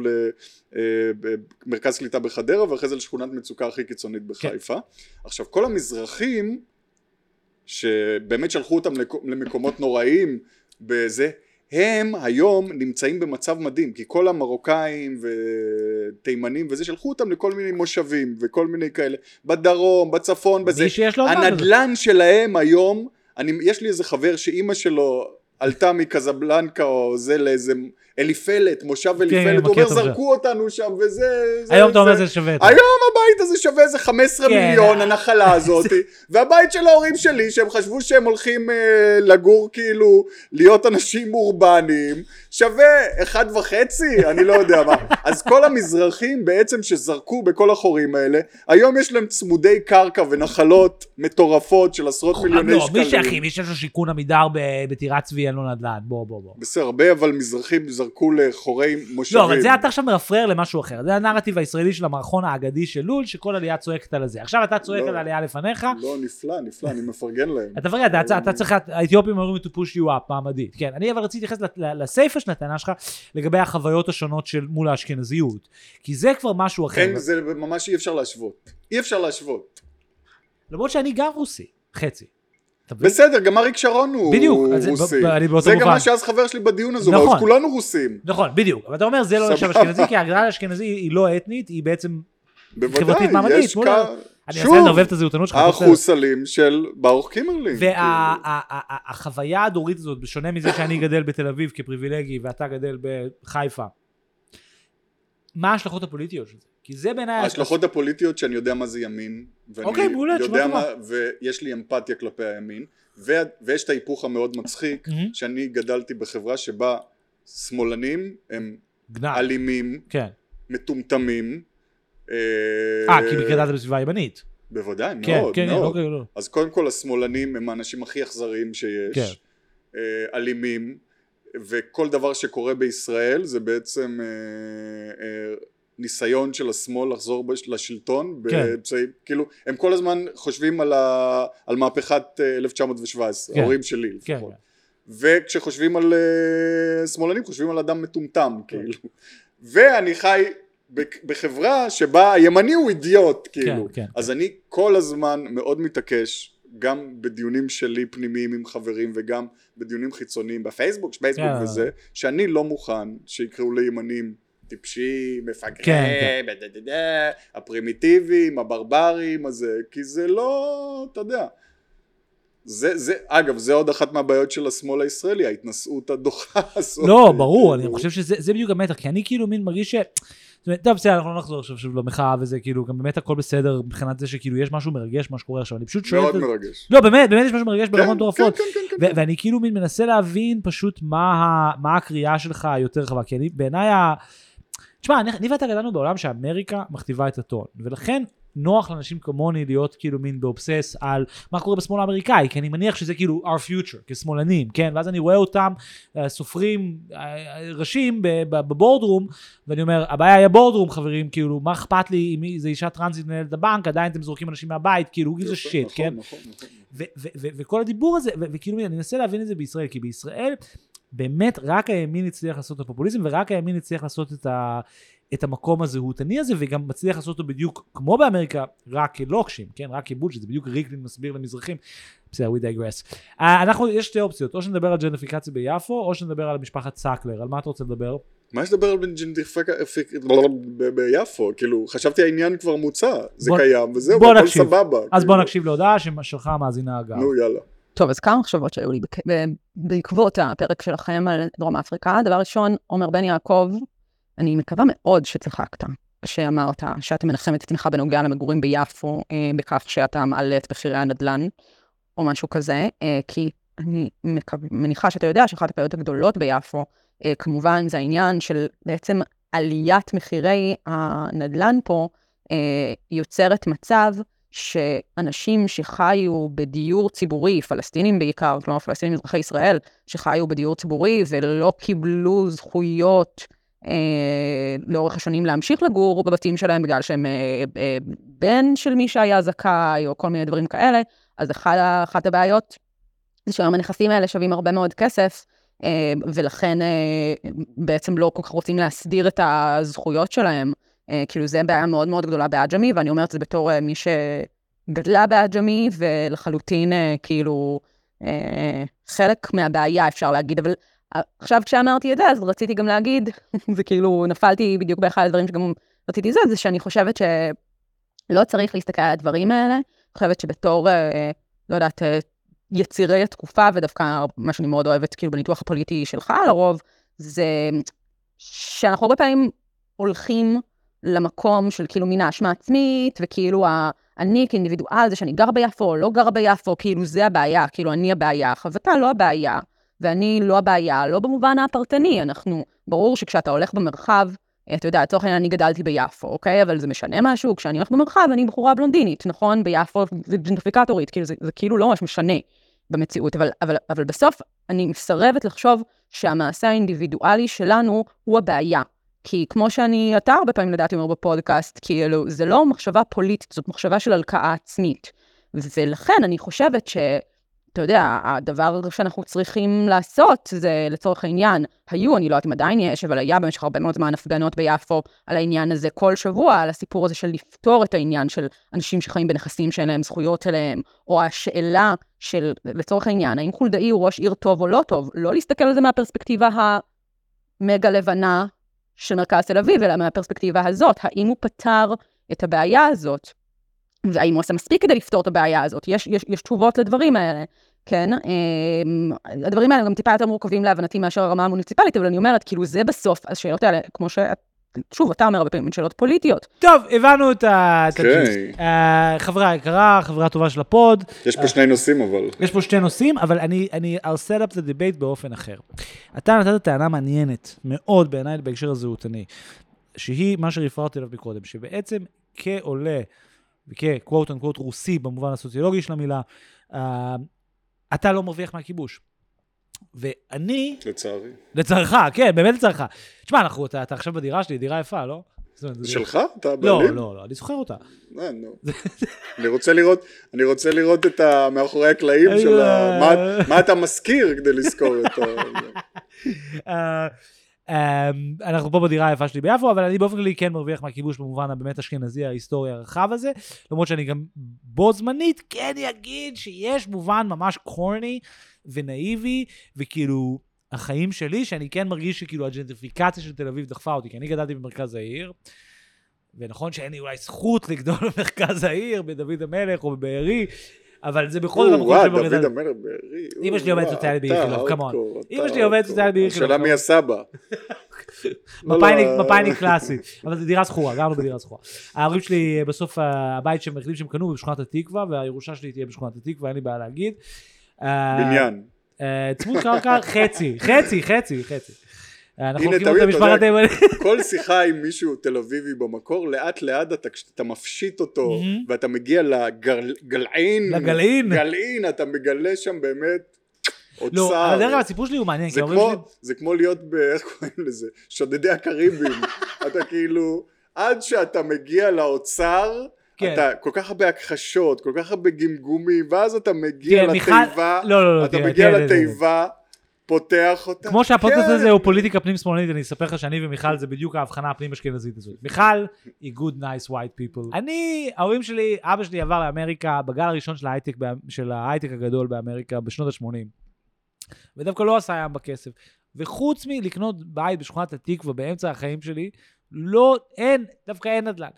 למרכז קליטה בחדרה ואחרי זה לשכונת מצוקה הכי קיצונית בחיפה. עכשיו כל המזרחים שבאמת שלחו אותם למקומות נוראיים בזה, הם היום נמצאים במצב מדהים, כי כל המרוקאים ותימנים וזה שלחו אותם לכל מיני מושבים וכל מיני כאלה, בדרום, בצפון, בזה. מי שיש לו. הנדלן שלהם היום, אני, יש לי איזה חבר שאימא שלו עלתה מקזבלנקה או זה לאיזה אליפלט, מושב כן, אליפלט, הוא אומר. זרקו אותנו שם וזה... זה- היום אתה אומר זה שווה. היום הבית הזה שווה איזה 15 כן. מיליון, הנחלה הזאת, והבית של ההורים שלי, שהם חשבו שהם הולכים אה, לגור כאילו, להיות אנשים אורבניים, שווה אחד וחצי, אני לא יודע מה. אז כל המזרחים בעצם שזרקו בכל החורים האלה, היום יש להם צמודי קרקע ונחלות מטורפות של עשרות מיליוני לא, שקלים. מי שאחי, מי שיש לו שיכון עמידר בטירת צבי אין לו נדל"ן, בוא בוא בוא. בסדר, הרבה אבל מזרחים זרקו לחורי מושבים. לא, אבל זה אתה עכשיו מרפרר למשהו אחר. זה הנרטיב הישראלי של המערכון האגדי של לול, שכל עלייה צועקת על הזה. עכשיו אתה צועק לא. על העלייה לפניך, לא, נפלא, נפלא, אני מפרגן להם. אתה מפרגן, אתה- אתה צריך, האתיופים אומרים to push you up מעמדית. כן, אני אבל רציתי להתייחס לסיפה של הטענה שלך לגבי החוויות השונות של מול האשכנזיות. כי זה כבר משהו אחר. אין, זה ממש אי אפשר להשוות. אי אפשר להשוות. למרות שאני גם רוסי, חצי. בסדר, גם אריק שרון הוא בדיוק, רוסי. ב- אני באותו זה גם. מה שאז חבר שלי בדיון הזה, נכון. כולנו רוסים. נכון, בדיוק. אבל אתה אומר, זה לא נחשב. אשכנזי, כי ההגדרה לאשכנזי היא לא אתנית, היא בעצם חברתית מעמדית. אני שוב, אנסה לדרבן את הזהותנות שלך. האחוסלים של ברוך קימרלינג. כאילו. והחוויה הדורית הזאת, בשונה מזה שאני גדל בתל אביב כפריבילגי ואתה גדל בחיפה, מה ההשלכות הפוליטיות של זה? כי זה בעיניי... ההשלכות הפוליטיות שאני יודע מה זה ימין. ואני אוקיי, מעולה, יודע. מה, ויש לי אמפתיה כלפי הימין. ו... ויש את ההיפוך המאוד מצחיק. שאני גדלתי בחברה שבה שמאלנים הם גנב. אלימים, כן. מטומטמים. אה, כי גדלת בסביבה ימנית. בוודאי, כן, מאוד, כן, כן, מאוד. אוקיי, לא. אז קודם כל השמאלנים הם האנשים הכי אכזריים שיש, כן. אה, אלימים, וכל דבר שקורה בישראל זה בעצם אה, אה, ניסיון של השמאל לחזור לשלטון, כן. באמצעים, כאילו, הם כל הזמן חושבים על, ה, על מהפכת אה, 1917, כן. ההורים שלי כן, לפחות. וכשחושבים על אה, שמאלנים חושבים על אדם מטומטם כן. כאילו ואני חי בחברה שבה הימני הוא אידיוט כאילו כן, אז אני כל הזמן מאוד מתעקש גם בדיונים שלי פנימיים עם חברים וגם בדיונים חיצוניים בפייסבוק פייסבוק כן. וזה שאני לא מוכן שיקראו לימנים טיפשים, מפגרים, כן, בדדדה, הפרימיטיביים, הברברים, הזה, כי זה לא, אתה יודע. זה, זה, אגב, זה עוד אחת מהבעיות של השמאל הישראלי, ההתנשאות הדוחה הזאת. לא, ברור. אני חושב שזה זה בדיוק המתח, כי אני כאילו מין מרגיש ש... זאת אומרת, טוב, בסדר, אנחנו לא נחזור עכשיו שוב למחאה וזה, כאילו, גם באמת הכל בסדר מבחינת זה שכאילו יש משהו מרגש מה שקורה עכשיו, אני פשוט שואל... מאוד מרגש. לא, באמת, באמת יש משהו מרגש ברמות כן, מטורפות. כן, כן, כן, כן. ואני כאילו מין מנסה להבין פשוט מה, הקריאה שלך היותר רחבה, כי אני בעיניי ה... תשמע, אני, אני ואתה גדלנו בעולם שאמריקה מכתיבה את הטון, ולכן נוח לאנשים כמוני להיות כאילו מין באובסס על מה קורה בשמאל האמריקאי, כי אני מניח שזה כאילו our future, כשמאלנים, כן? ואז אני רואה אותם אה, סופרים אה, ראשים בבורדרום, ואני אומר, הבעיה היא הבורדרום, חברים, כאילו, מה אכפת לי אם איזה אישה טרנסית מנהלת את הבנק, עדיין אתם זורקים אנשים מהבית, כאילו, איזה שיט, נכון, כן? נכון, נכון. וכל הדיבור הזה, וכאילו אני מנסה להבין את זה בישראל, כי בישראל באמת רק הימין הצליח לעשות את הפופוליזם, ורק הימין הצליח לעשות את, ה- את המקום הזהותני הזה, וגם מצליח לעשות אותו בדיוק כמו באמריקה, רק כלוקשים, כן? רק כ bullshit, זה בדיוק ריקלין מסביר למזרחים. בסדר, we digress. Uh, אנחנו, יש שתי אופציות, או שנדבר על ג'נטריפיקציה ביפו, או שנדבר על משפחת סאקלר, על מה אתה רוצה לדבר? מה יש לדבר על ג'נטריפיקציה ביפו? כאילו, חשבתי העניין כבר מוצה, זה בוא- קיים, וזהו, בוא נקשיב. סבבה. אז בוא כאילו. נקשיב להודעה ששלחה המאזינה אגב. נו, יאללה. טוב, אז כמה מחשבות שהיו לי בעקבות הפרק שלכם על דרום אפריקה. דבר ראשון, עומר בן יעקב, אני מקווה מאוד שצחקת, שאמרת שאתה מנחם את עצמך בנוגע למגורים ביפו, אה, בכך שאתה מעלה את מחירי הנדל"ן, או משהו כזה, אה, כי אני מקו... מניחה שאתה יודע שאחת הבעיות הגדולות ביפו, אה, כמובן, זה העניין של בעצם עליית מחירי הנדל"ן פה, אה, יוצרת מצב שאנשים שחיו בדיור ציבורי, פלסטינים בעיקר, כלומר פלסטינים אזרחי ישראל, שחיו בדיור ציבורי ולא קיבלו זכויות אה, לאורך השנים להמשיך לגור בבתים שלהם בגלל שהם אה, אה, בן של מי שהיה זכאי, או כל מיני דברים כאלה, אז אחד, אחת הבעיות זה שהיום הנכסים האלה שווים הרבה מאוד כסף, אה, ולכן אה, בעצם לא כל כך רוצים להסדיר את הזכויות שלהם. אה, כאילו, זה בעיה מאוד מאוד גדולה בעג'מי, ואני אומרת את זה בתור אה, מי שגדלה בעג'מי, ולחלוטין, אה, כאילו, חלק מהבעיה, אפשר להגיד, אבל עכשיו כשאמרתי את זה, אז רציתי גם להגיד, וכאילו, נפלתי בדיוק באחד הדברים שגם רציתי זה, זה שאני חושבת שלא צריך להסתכל על הדברים האלה, אני חושבת שבתור, לא יודעת, יצירי התקופה, ודווקא מה שאני מאוד אוהבת, כאילו, בניתוח הפוליטי שלך לרוב, זה שאנחנו הרבה פעמים הולכים למקום של כאילו מין האשמה עצמית, וכאילו ה... אני כאינדיבידואל, זה שאני גר ביפו או לא גר ביפו, כאילו זה הבעיה, כאילו אני הבעיה, חבטה לא הבעיה, ואני לא הבעיה, לא במובן הפרטני, אנחנו, ברור שכשאתה הולך במרחב, אתה יודע, לצורך העניין אני גדלתי ביפו, אוקיי? אבל זה משנה משהו, כשאני הולכת במרחב אני בחורה בלונדינית, נכון? ביפו זה ג'נטרפיקטורית, כאילו זה, זה כאילו לא ממש משנה במציאות, אבל, אבל, אבל בסוף אני מסרבת לחשוב שהמעשה האינדיבידואלי שלנו הוא הבעיה. כי כמו שאני, אתה הרבה פעמים לדעתי אומר בפודקאסט, כאילו, זה לא מחשבה פוליטית, זאת מחשבה של הלקאה עצמית. ולכן אני חושבת ש... אתה יודע, הדבר שאנחנו צריכים לעשות זה לצורך העניין, היו, אני לא יודעת אם עדיין יש, אבל היה במשך הרבה מאוד זמן הפגנות ביפו על העניין הזה כל שבוע, על הסיפור הזה של לפתור את העניין של אנשים שחיים בנכסים שאין להם זכויות אליהם, או השאלה של, לצורך העניין, האם חולדאי הוא ראש עיר טוב או לא טוב, לא להסתכל על זה מהפרספקטיבה המגה לבנה של מרכז תל אביב, אלא מהפרספקטיבה הזאת, האם הוא פתר את הבעיה הזאת, והאם הוא עושה מספיק כדי לפתור את הבעיה הזאת? יש, יש, יש תשובות לדברים האלה, כן? אמ, הדברים האלה גם טיפה יותר מורכבים להבנתי מאשר הרמה המוניציפלית, אבל אני אומרת, כאילו זה בסוף, השאלות האלה, כמו ש... שוב, אתה אומר הרבה פעמים, הן שאלות פוליטיות. טוב, הבנו את ה... אוקיי. הג'יסט. אה, חברה יקרה, חברה טובה של הפוד. יש פה שני נושאים אבל. יש פה שתי נושאים, אבל אני, אני, I'll set up the debate באופן אחר. אתה נתת טענה מעניינת מאוד בעיניי בהקשר הזהותני, שהיא מה שרפררתי אליו מקודם, שבעצם כעולה וכ-quote unquote רוסי במובן הסוציולוגי של המילה, uh, אתה לא מרוויח מהכיבוש. ואני, לצערי. לצערך, כן, באמת לצערך. תשמע, אנחנו, אתה, אתה עכשיו בדירה שלי, דירה יפה, לא? שלך? אתה לא, בעלים? לא, לא, אני זוכר אותה. אה. אני רוצה לראות, אני רוצה לראות את ה... מאחורי הקלעים של ה... מה- מה אתה משכיר כדי לזכור את ה... אה, אה, אנחנו פה בדירה היפה שלי ביפו, אבל אני באופן כללי כן מרוויח מהכיבוש במובן הבאמת אשכנזי ההיסטורי הרחב הזה, למרות שאני גם בו זמנית כן אגיד שיש מובן ממש קורני ונאיבי, וכאילו החיים שלי, שאני כן מרגיש שכאילו הג'נטריפיקציה של תל אביב דחפה אותי, כי אני גדלתי במרכז העיר. ונכון שאין לי אולי זכות לגדול במרכז העיר, בדוד המלך או בבארי, אבל זה בכל זאת המקום שבו דוד. המלך בארי. אמא שלי עובדת סוציאלית באיכילוב, כמון. אמא שלי עובדת. סוציאלית באיכילוב, השאלה מי. הסבא. מפאיניק, לא. קלאסי, אבל זו דירה שכורה, גרנו בדירה שכורה. ההורים שלי, בסוף אה, הבית שהם החליטו שהם קנו בשכונת התקווה, והירושה שלי תהיה בשכונת התקווה, אין לי בעיה להגיד. אה, בניין. אה, צמוד קרקע, חצי, חצי, חצי, חצי. אה, אנחנו הנה, תמיד, את אתה יודע. כל שיחה עם מישהו תל אביבי במקור, לאט לאט אתה, כשאתה מפשיט אותו. ואתה מגיע לגלעין, לגלעין. גלעין, אתה מגלה שם באמת אוצר. לא, דרך אגב, הסיפור שלי הוא מעניין, זה כמו, שלי... זה כמו להיות ב... איך קוראים לזה? שודדי הקריבים. אתה כאילו, עד שאתה מגיע לאוצר, כן. אתה כל כך הרבה הכחשות, כל כך הרבה גמגומים, ואז אתה מגיע כן, מיכל- לתיבה, לא, לא, לא, אתה תראה, מגיע תראה. לתיבה, פותח אותה. כמו שהפודקאסט כן. הזה הוא פוליטיקה פנים שמאלנית, אני אספר לך שאני ומיכל זה בדיוק ההבחנה הפנים אשכנזית הזאת. מיכל היא good nice white people. אני, ההורים שלי, אבא שלי עבר לאמריקה בגל הראשון של ההייטק, של ההייטק הגדול באמריקה בשנות ה-80. ודווקא לא עשה ים בכסף. וחוץ מלקנות בית בשכונת התקווה באמצע החיים שלי, לא, אין, דווקא אין נדל"ן.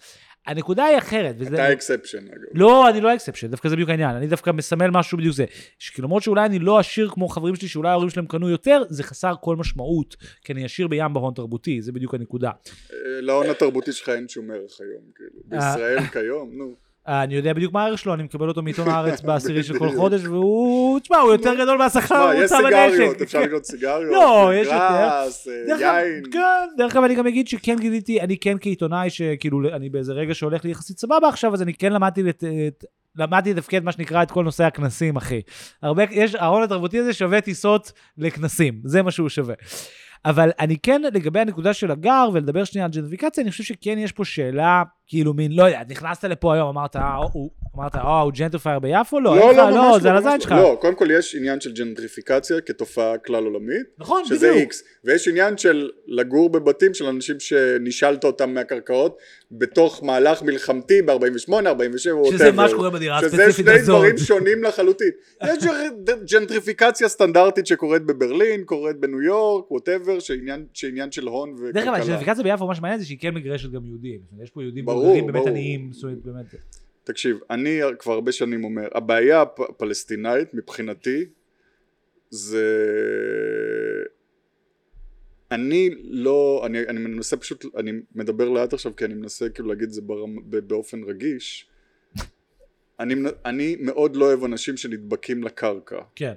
הנקודה היא אחרת. וזה- אתה exception אגב. לא, אני לא exception, דווקא זה בדיוק העניין, אני דווקא מסמל משהו בדיוק זה. שכאילו למרות שאולי אני לא עשיר כמו חברים שלי, שאולי ההורים שלהם קנו יותר, זה חסר כל משמעות, כי אני עשיר בים בהון תרבותי, זה בדיוק הנקודה. אה, להון התרבותי שלך אין שום ערך היום, כאילו. בישראל כיום, נו. אה, אני יודע בדיוק מה הערך שלו, אני מקבל אותו מעיתון הארץ בעשירי של כל חודש, והוא, תשמע, הוא יותר גדול מהשכר מה, יש הממוצע סיגריות, בנשק. אפשר לקנות סיגריות? לא, יש גראס, אה, יין. כן, דרך אגב אני גם אגיד שכן גיליתי, אני כן כעיתונאי שכאילו אני באיזה רגע שהולך לי יחסית סבבה עכשיו, אז אני כן למדתי. את- למדתי לתפקד מה שנקרא את כל נושא הכנסים, אחי. הרבה, יש, ההון התרבותי הזה שווה טיסות לכנסים, זה מה שהוא שווה. אבל אני כן, לגבי הנקודה של הגר, ולדבר שנייה על ג'נטרפיקציה, אני חושב שכן יש פה שאלה, כאילו מין, לא יודע, נכנסת לפה היום, אמרת, אה, אמרת, אה, הוא gentrifier ביפו? לא, אין לך, לא, זה על הזין שלך. לא, קודם כל יש עניין של ג'נטריפיקציה כתופעה כלל עולמית, נכון, שזה בדיוק. איקס, ויש עניין של לגור בבתים של אנשים שנישלת אותם מהקרקעות בתוך מהלך מלחמתי ב-48, 47, שזה מה שקורה בדירה שזה הספציפית שני הזאת. דברים שונים לחלוטין. יש ג'נטריפיקציה סטנדרטית שקורית בברלין, קורית בניו יורק, ווטאבר, שעניין של הון וכלכלה. דרך אגב, הג'נטרפיקציה ביפו, מה שמעניין זה שהיא כן מגרשת גם יהודים. יש פה יהודים בולגרים באמת. עניים, זאת אומרת, באמת. תקשיב, אני כבר הרבה שנים אומר, הבעיה הפ- הפלסטינאית מבחינתי זה... אני לא, אני, אני מנסה פשוט, אני מדבר לאט עכשיו כי אני מנסה כאילו להגיד את זה ברמ, ב- באופן רגיש. אני, אני מאוד לא אוהב אנשים שנדבקים לקרקע. כן.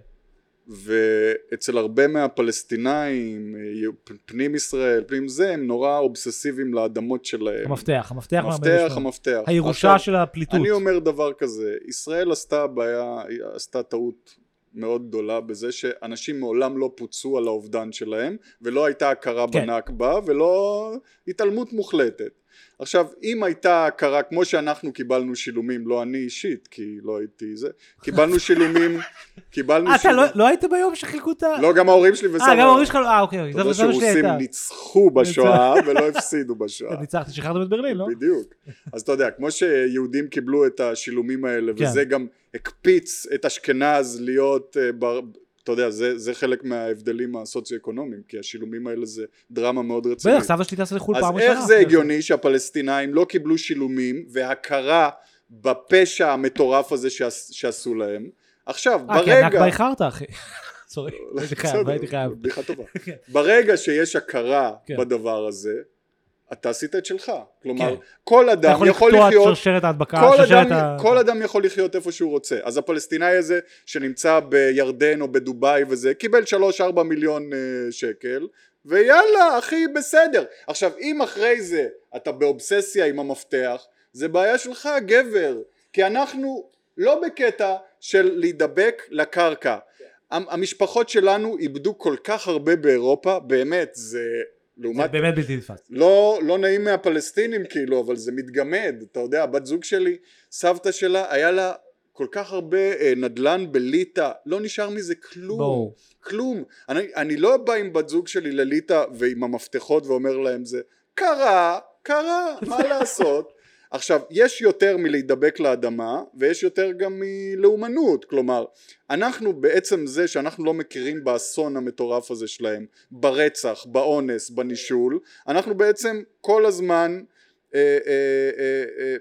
ואצל הרבה מהפלסטינאים, אה, פנים ישראל, פנים זה, הם נורא אובססיביים לאדמות שלהם. המפתח, המפתח. המפתח, מה-48. המפתח. הירושה עכשיו, של הפליטות. אני אומר דבר כזה, ישראל עשתה בעיה, עשתה טעות מאוד גדולה בזה שאנשים מעולם לא פוצו על האובדן שלהם ולא הייתה הכרה כן. בנכבה ולא התעלמות מוחלטת. עכשיו אם הייתה הכרה כמו שאנחנו קיבלנו שילומים, לא אני אישית כי לא הייתי זה, קיבלנו שילומים, קיבלנו אה, אתה שילומים, לא- לא היית ביום שחילקו את ה... לא גם ההורים שלי אה, וסבא, גם ההורים שלך לא... אה, אוקיי. אתה יודע זה מה שלי שרוסים הייתה. ניצחו בשואה ולא הפסידו בשואה. ניצחתי, שחררתם את ברלין, לא? בדיוק. אז אתה יודע, כמו שיהודים קיבלו את השילומים האלה, כן. וזה גם הקפיץ את אשכנז להיות, אה, אתה יודע, זה, זה חלק מההבדלים הסוציו-אקונומיים, כי השילומים האלה זה דרמה מאוד רצינית. בטח, סבא שלי טס לחו"ל אז פעם ראשונה. איך זה הגיוני שהפלסטינאים לא קיבלו שילומים והכרה בפשע המטורף הזה שעש, שעשו להם? עכשיו, אה, כי ברגע... הנכבה איחרת, אחי. סורי, הייתי חייב, הייתי חייב. בדיחה טובה. כן. ברגע שיש הכרה כן. בדבר הזה, אתה עשית את שלך. כלומר, כן. כל אתה אדם יכול יכול לקטוע את לחיות שרשרת ההדבקה, כל שרשרת אדם, ה... כל אדם יכול לחיות איפה שהוא רוצה אז הפלסטינאי הזה שנמצא בירדן או בדובאי וזה קיבל 3-4 מיליון אה, שקל ויאללה אחי בסדר עכשיו אם אחרי זה אתה באובססיה עם המפתח זה בעיה שלך גבר כי אנחנו לא בקטע של להידבק לקרקע המ- המשפחות שלנו איבדו כל כך הרבה באירופה באמת זה זה לעומת באמת בלתי נתפס. לא, לא נעים מהפלסטינים כאילו, אבל זה מתגמד, אתה יודע, הבת זוג שלי, סבתא שלה, היה לה כל כך הרבה אה, נדל"ן בליטא, לא נשאר מזה כלום, ברור. כלום. אני, אני לא בא עם בת זוג שלי לליטא ועם המפתחות ואומר להם זה, קרה, קרה, מה לעשות? עכשיו, יש יותר מלהידבק לאדמה, ויש יותר גם מלאומנות, כלומר, אנחנו בעצם זה שאנחנו לא מכירים באסון המטורף הזה שלהם, ברצח, באונס, בנישול, אנחנו בעצם כל הזמן אה, אה, אה, אה,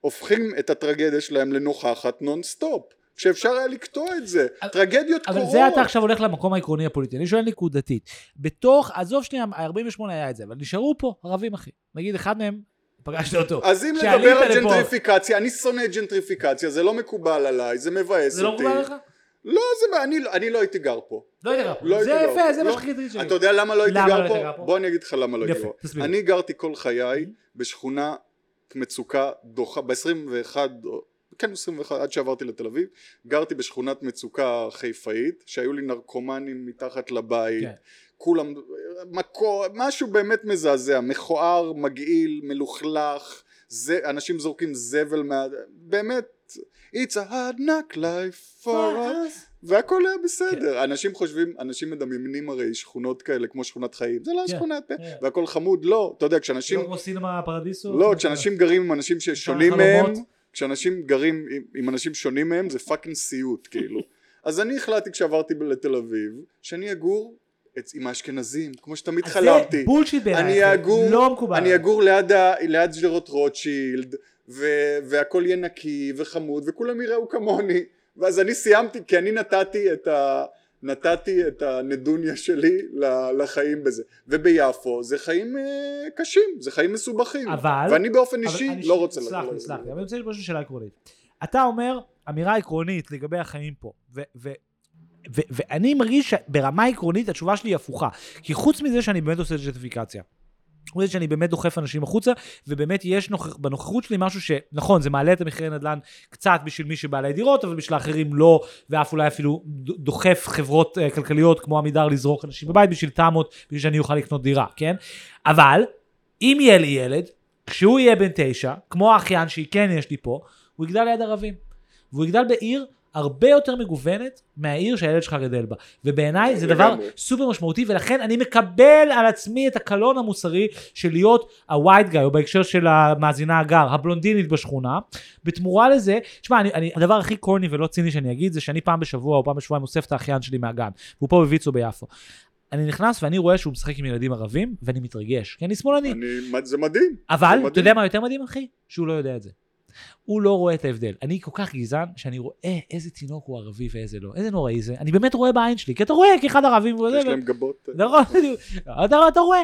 הופכים את הטרגדיה שלהם לנוכחת נון סטופ. שאפשר היה לקטוע את זה, אבל- טרגדיות אבל קורות. זה אתה עכשיו הולך למקום העקרוני הפוליטי. אני שואל נקודתית. בתוך, עזוב שנייה, ה-48 היה את זה, אבל נשארו פה ערבים, אחי. נגיד אחד מהם, פגשת אותו. אז אם נדבר על ג'נטריפיקציה, אני שונא ג'נטריפיקציה, זה לא מקובל עליי, זה מבאס זה לא אותי. מקובל עליך? לא, זה, אני, אני לא הייתי גר פה. לא יודע. לא הייתי זה גר יפה, פה. זה מה לא. שחיכיתי שלי. אתה יודע למה לא הייתי למה גר לא פה? גר פה? בוא אני אגיד לך למה לא הייתי גר. תסביר. אני גרתי כל חיי בשכונה מצוקה דוחה, ב-21, כן 21, עד שעברתי לתל אביב, גרתי בשכונת מצוקה חיפאית, שהיו לי נרקומנים מתחת לבית, כן. כולם, מקור, משהו באמת מזעזע, מכוער, מגעיל, מלוכלך, זה, אנשים זורקים זבל מה... באמת, it's a hard knock life for us, והכל היה בסדר, כן. אנשים חושבים, אנשים מדמיינים הרי שכונות כאלה כמו שכונת חיים, זה לא כן, שכונת, כן. והכל חמוד, לא, אתה יודע, כשאנשים, לא כמו סינמה פרדיסו? לא, כשאנשים גרים עם אנשים ששונים. מהם, כשאנשים גרים עם, עם אנשים שונים מהם זה fucking סיוט כאילו. אז אני החלטתי כשעברתי לתל אביב, שאני אגור עם האשכנזים, כמו שתמיד אז חלמתי. זה bullshit בעיניי. אני אחי. אגור, לא מקובל. אני אגור ליד, ה, ליד שדרות רוטשילד, ו, והכל יהיה נקי וחמוד, וכולם יראו כמוני. ואז אני סיימתי, כי אני נתתי את ה... נתתי את הנדוניה שלי לחיים בזה. וביפו זה חיים אה, קשים, זה חיים מסובכים. אבל... ואני באופן אבל אישי אני לא רוצה... סלח לי, סלח לי, אבל אני רוצה לשאול שאלה עקרונית. אתה אומר אמירה עקרונית לגבי החיים פה, ו- ו- ו- ואני מרגיש שברמה עקרונית התשובה שלי היא הפוכה. כי חוץ מזה שאני באמת עושה ג'נטריפיקציה, חוץ מזה שאני באמת דוחף אנשים החוצה, ובאמת יש נוכח, בנוכחות שלי משהו שנכון, זה מעלה את המחירי נדל"ן קצת בשביל מי שבעלי דירות, אבל בשביל האחרים לא, ואף אולי אפילו דוחף חברות uh, כלכליות כמו עמידר לזרוק אנשים בבית בשביל תמות, בשביל שאני אוכל לקנות דירה, כן? אבל, אם יהיה לי ילד, כשהוא יהיה בן תשע, כמו האחיין שכן יש לי פה, הוא יגדל ליד ערבים. והוא יגדל בעיר הרבה יותר מגוונת מהעיר שהילד שלך גדל בה. ובעיניי זה דבר. סופר משמעותי, ולכן אני מקבל על עצמי את הקלון המוסרי של להיות ה-white guy, או בהקשר של המאזינה הגר, הבלונדינית בשכונה. בתמורה לזה, תשמע, אני, אני, הדבר הכי קורני ולא ציני שאני אגיד, זה שאני פעם בשבוע או פעם בשבועיים אוסף את האחיין שלי מהגן, והוא פה בוויצו ביפו. אני נכנס ואני רואה שהוא משחק עם ילדים ערבים, ואני מתרגש, כי אני שמאלני. אני, זה מדהים. אבל, זה אתה מדהים. יודע מה יותר מדהים, אחי? שהוא לא יודע את זה. הוא לא רואה את ההבדל. אני כל כך גזען, שאני רואה איזה תינוק הוא ערבי ואיזה לא. איזה נוראי זה. אני באמת רואה בעין שלי, כי אתה רואה כאחד ערבים וזה. יש להם גבות. נכון. אתה רואה.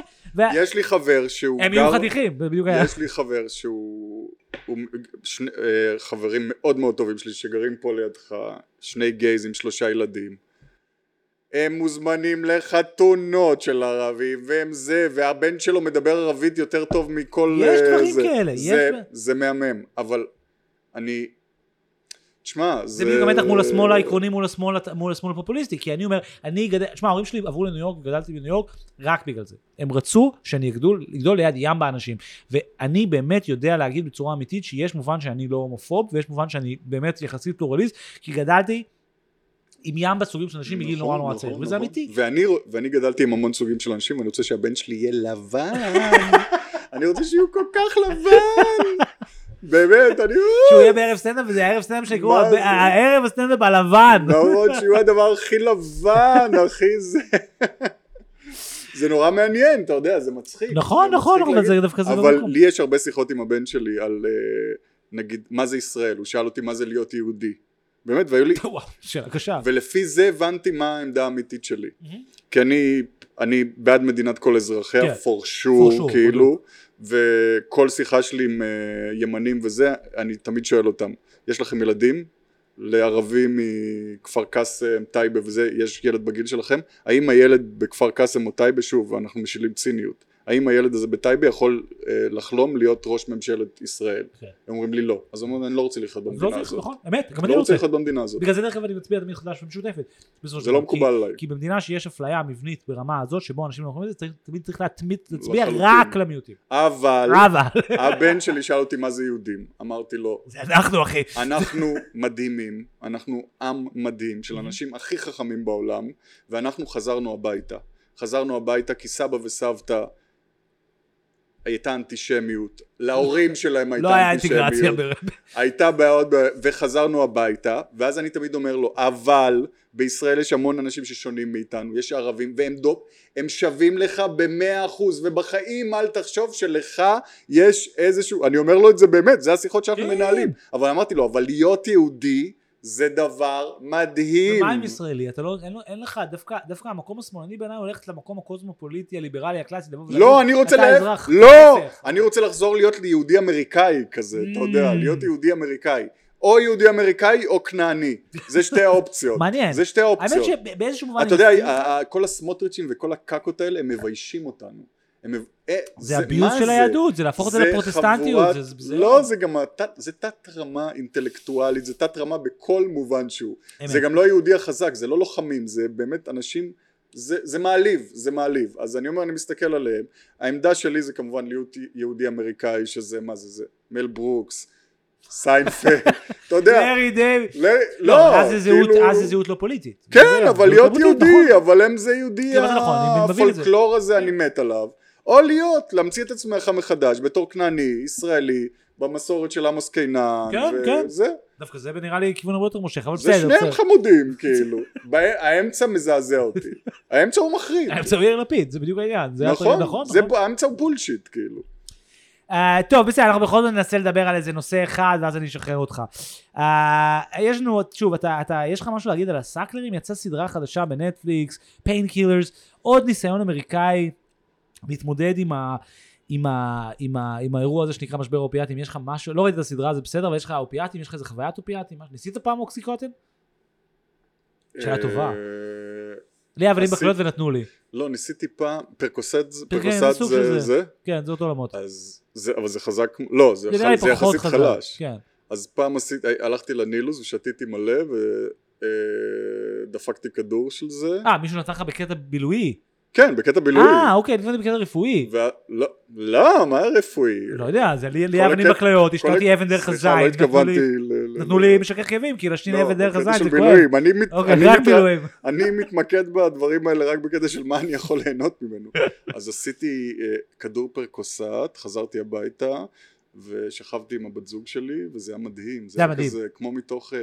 יש לי חבר שהוא הם גר... יהיו חתיכים, זה בדיוק היה. יש לי חבר שהוא... אה, חברים מאוד מאוד טובים שלי שגרים פה לידך, שני גייז עם שלושה ילדים. הם מוזמנים לחתונות של ערבים והם זה והבן שלו מדבר ערבית יותר טוב מכל יש אה, דברים זה. כאלה, יש זה, ב- זה מהמם אבל אני תשמע זה זה בדיוק המתח מול השמאל העקרוני מול השמאל, מול השמאל הפופוליסטי, כי אני אומר, אני גדל, תשמע, ההורים שלי עברו לניו יורק וגדלתי בניו יורק רק בגלל זה. הם רצו שאני אגדול, לגדול ליד ים אנשים. ואני באמת יודע להגיד בצורה אמיתית שיש מובן שאני לא הומופוב, ויש מובן שאני באמת יחסית פלורליסט, כי גדלתי עם ים סוגים של אנשים בגיל נורא נכון, נורא נכון, צעיר, וזה נכון. אמיתי. ואני, גדלתי עם המון סוגים של אנשים ואני רוצה שהבן שלי יהיה לבן אני רוצה שיהיו כל כך לבן באמת אני שהוא יהיה בערב סטנדאפ, וזה הערב סטנדאפ זה? הערב הסטנדאפ הלבן. נכון שהוא הדבר הכי לבן אחי זה זה נורא מעניין אתה יודע זה מצחיק נכון, נכון, אבל. זה דווקא זה אבל במקום. לי יש הרבה שיחות עם הבן שלי על אה, נגיד מה זה ישראל הוא שאל אותי מה זה להיות יהודי באמת והיו לי שאלה קשה. ולפי זה הבנתי מה העמדה האמיתית שלי כי אני אני בעד מדינת כל אזרחיה כן. for sure כאילו וכל שיחה שלי עם אה, ימנים וזה אני תמיד שואל אותם יש לכם ילדים? לערבי מכפר קאסם, טייבה וזה, יש ילד בגיל שלכם? האם הילד בכפר קאסם או טייבה, שוב, אנחנו משילים ציניות, האם הילד הזה בטייבה יכול אה, לחלום להיות ראש ממשלת ישראל? כן. הם אומרים לי לא, אז אומרים אני לא רוצה לחיות לא במדינה הזאת, נכון, אמת, גם אני לא רוצה. רוצה לחיות במדינה הזאת, בגלל זה דרך אגב אני מצביע תמיד חדש ומשותפת. זה לא. מקובל עליי. כי במדינה שיש אפליה מבנית ברמה הזאת, שבו אנשים לא יכולים את זה, צריך- תמיד צריך להתמיד, להצביע לחלוטין. רק למיעוטים. אבל אבל, הבן שלי שאל אותי מה זה יהודים, אמרתי לו זה אנחנו אחי. אנחנו מדהימים, אנחנו עם מדהים של אנשים הכי חכמים בעולם ואנחנו חזרנו הביתה. חזרנו הביתה כי סבא וסבתא הייתה אנטישמיות, להורים שלהם הייתה לא היה. אנטישמיות, ב- הייתה בעיות וחזרנו הביתה ואז אני תמיד אומר לו אבל בישראל יש המון אנשים ששונים מאיתנו יש ערבים והם דו, הם שווים לך במאה אחוז ובחיים אל תחשוב שלך יש איזשהו אני אומר לו את זה באמת זה השיחות שאנחנו כן. מנהלים אבל אמרתי לו אבל להיות יהודי זה דבר מדהים ומה עם ישראלי? אתה לא, אין לו- אין לך, דווקא דווקא המקום השמאלני בעיניי הולכת למקום הקוסמופוליטי, הליברלי, הקלאסי, לבוא ולהגיד, לא אני רוצה אתה לה... אזרח, לא. אני רוצה לחזור להיות יהודי אמריקאי כזה אתה יודע Mm. להיות יהודי אמריקאי או יהודי אמריקאי או כנעני זה שתי האופציות מעניין. זה שתי האופציות האמת שבאיזשהו מובן... אתה יודע, כל הסמוטריצ'ים וכל הקקות האלה הם מביישים אותנו. הם אה, זה הביוס של זה? היהדות, זה להפוך את זה לפרוטסטנטיות, חבורת- זה- זה- לא, זה גם התת- זה תת רמה אינטלקטואלית, זה תת רמה בכל מובן שהוא. אמת. זה גם לא היהודי החזק, זה לא לוחמים, זה באמת אנשים, זה זה מעליב, זה מעליב. אז אני אומר, אני מסתכל עליהם, העמדה שלי זה כמובן להיות יהודי אמריקאי, שזה, מה זה, זה מל ברוקס, סיינפלד, אתה יודע. לארי דיוויד. לא, לא, אז זה זהות- כאילו- אז זה זהות לא פוליטית. כן, אבל זהות להיות יהודי, נכון. אבל הם זה יהודי, זה נכון. הפולקלור הזה אני מת עליו. או להיות, להמציא את עצמך מחדש בתור כנעני, ישראלי, במסורת של עמוס קינן, כן, כן. וזה. דווקא זה נראה לי כיוון הרבה יותר מושך, אבל זה בסדר, שניהם בסדר. חמודים, כאילו. האמצע מזעזע אותי. האמצע הוא מחריד. האמצע הוא יאיר לפיד, זה בדיוק העניין. זה נכון, נכון, זה- נכון. האמצע הוא bullshit, כאילו. אה, טוב, בסדר, אנחנו בכל זאת ננסה לדבר על איזה נושא אחד, ואז אני אשחרר אותך. אה, יש לנו, שוב, אתה, אתה, יש לך משהו להגיד על הסאקלרים? יצאה סדרה חדשה בנטפליקס, Painkillers, עוד ניסיון אמריקאי להתמודד עם ה... עם, ה, עם, ה, עם האירוע הזה שנקרא משבר אופיאטים, יש לך משהו, לא ראית את הסדרה, זה בסדר, אבל יש לך אופיאטים, יש לך איזה חוויית אופיאטים? ניסית פעם אוקסיקונטין? שאלה טובה. אה, לי עשית- בקלות ונתנו לי. לא, ניסיתי פעם, פרקוסט זה זה? כן, זה אותו עולמות. אז זה, אבל זה חזק, לא, זה זה זה יחסית חזק. חלש. כן. אז פעם הלכתי לנילוס ושתיתי מלא ודפקתי כדור של זה. אה, מישהו נתן לך בקטע בילוי. כן, בקטע בילוי. אה, אוקיי, לפני זה בקטע רפואי. וה- לא, לא, מה רפואי? לא יודע, זה לי לי אבנים בכליות, כל השתלתי אבן דרך סליחה, לא התכוונתי נתנו לי משכך כאבים, כי להשתין לא, אבן דרך של זה כואב. אני אוקיי, אני. אני מתמקד בדברים האלה רק בקטע של מה אני יכול ליהנות ממנו. אז עשיתי אה, כדור פרקוסט, חזרתי הביתה, ושכבתי עם הבת זוג שלי, וזה היה מדהים. זה היה היה מדהים. כזה, כמו מתוך אה,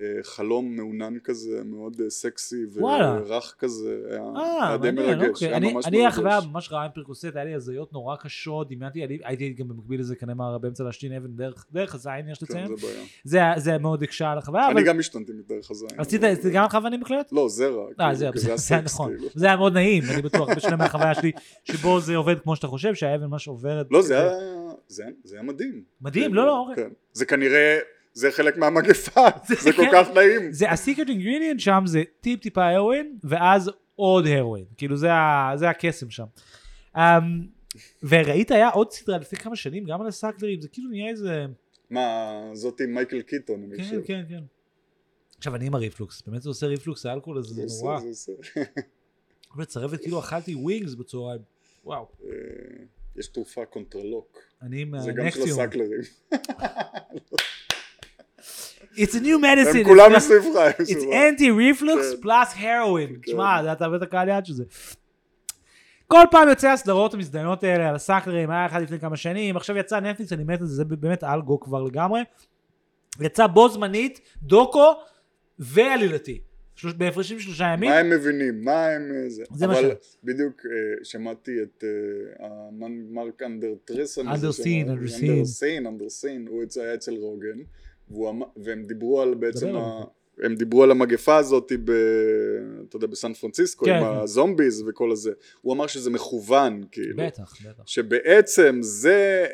אה, חלום מעונן כזה, מאוד אה, סקסי. ורך כזה. היה, אה, היה די מרגש, אוקיי. היה אני, ממש אני מרגש. החוויה ממש רעה עם פרקוסט, היה לי הזיות נורא קשות, דמיינתי, אני- הייתי גם במקביל לזה כנראה באמצע להשתין אבן דרך, דרך הזין, יש כן, לציין. זה בעיה. זה, זה מאוד הקשה על החוויה, אבל אני גם השתנתי מדרך הזין. עשית אבל- גם לך אבנים בכליות? לא. אה, כאילו, זה, כי זה, היה זה נכון. כאילו. זה היה מאוד נעים, אני בטוח, בשונה מהחוויה שלי, שבו זה עובד כמו שאתה חושב, שהאבן ממש עוברת. לא, זה היה, זה זה היה מדהים. מדהים, כאילו, לא, לא, אוקיי. כן. זה כנראה, זה חלק מהמגפה, זה כל כן. כך נעים. זה הסיקרט אינגרידיאנט שם זה טיפ טיפה הרואין, ואז עוד הרואין. כאילו זה, ה- זה הקסם שם. Um, וראית היה עוד סדרה לפני כמה שנים, גם על הסאקלרים, זה כאילו נהיה איזה... מה, זאת עם מייקל קיטון, אני כן, חושב. כן, כן. עכשיו אני עם הריפלוקס, באמת זה עושה ריפלוקס, האלכוהול הזה זה זה נורא. עושה, זה עושה. אבל צרבת כאילו אכלתי wings בצהריים. וואו. יש תרופה קונטרלוק. אני עם זה גם של. הסאקלרים. It's a new medicine. הם כולם מסביבך. הם It's anti-reflux כן. plus heroin. כן. תשמע, זה אתה בטח קהל יעד של זה. כל פעם יוצא הסדרות המזדיינות האלה על הסאקלרים, היה אחד לפני כמה שנים, עכשיו יצא נטפליקס, אני מת על זה, זה באמת algo כבר לגמרי. יצא בו זמנית, דוקו ועלילתי. שלוש- בהפרשים של שלושה ימים. מה הם מבינים? מה הם... אה, זה זה מה אבל ש- בדיוק אה, שמעתי את אה, מרק אנדר טרסן. הזה אנדרסין, אנדרסין. אנדרסין, אנדרסין. הוא היה אצל רוגן. והוא אמר- והם דיברו על בעצם... ה- הם דיברו על המגפה הזאת ב... אתה יודע, בסן פרנסיסקו, כן, עם כן. הזומביז וכל הזה. הוא אמר שזה מכוון, כאילו. בטח, בטח. שבעצם זה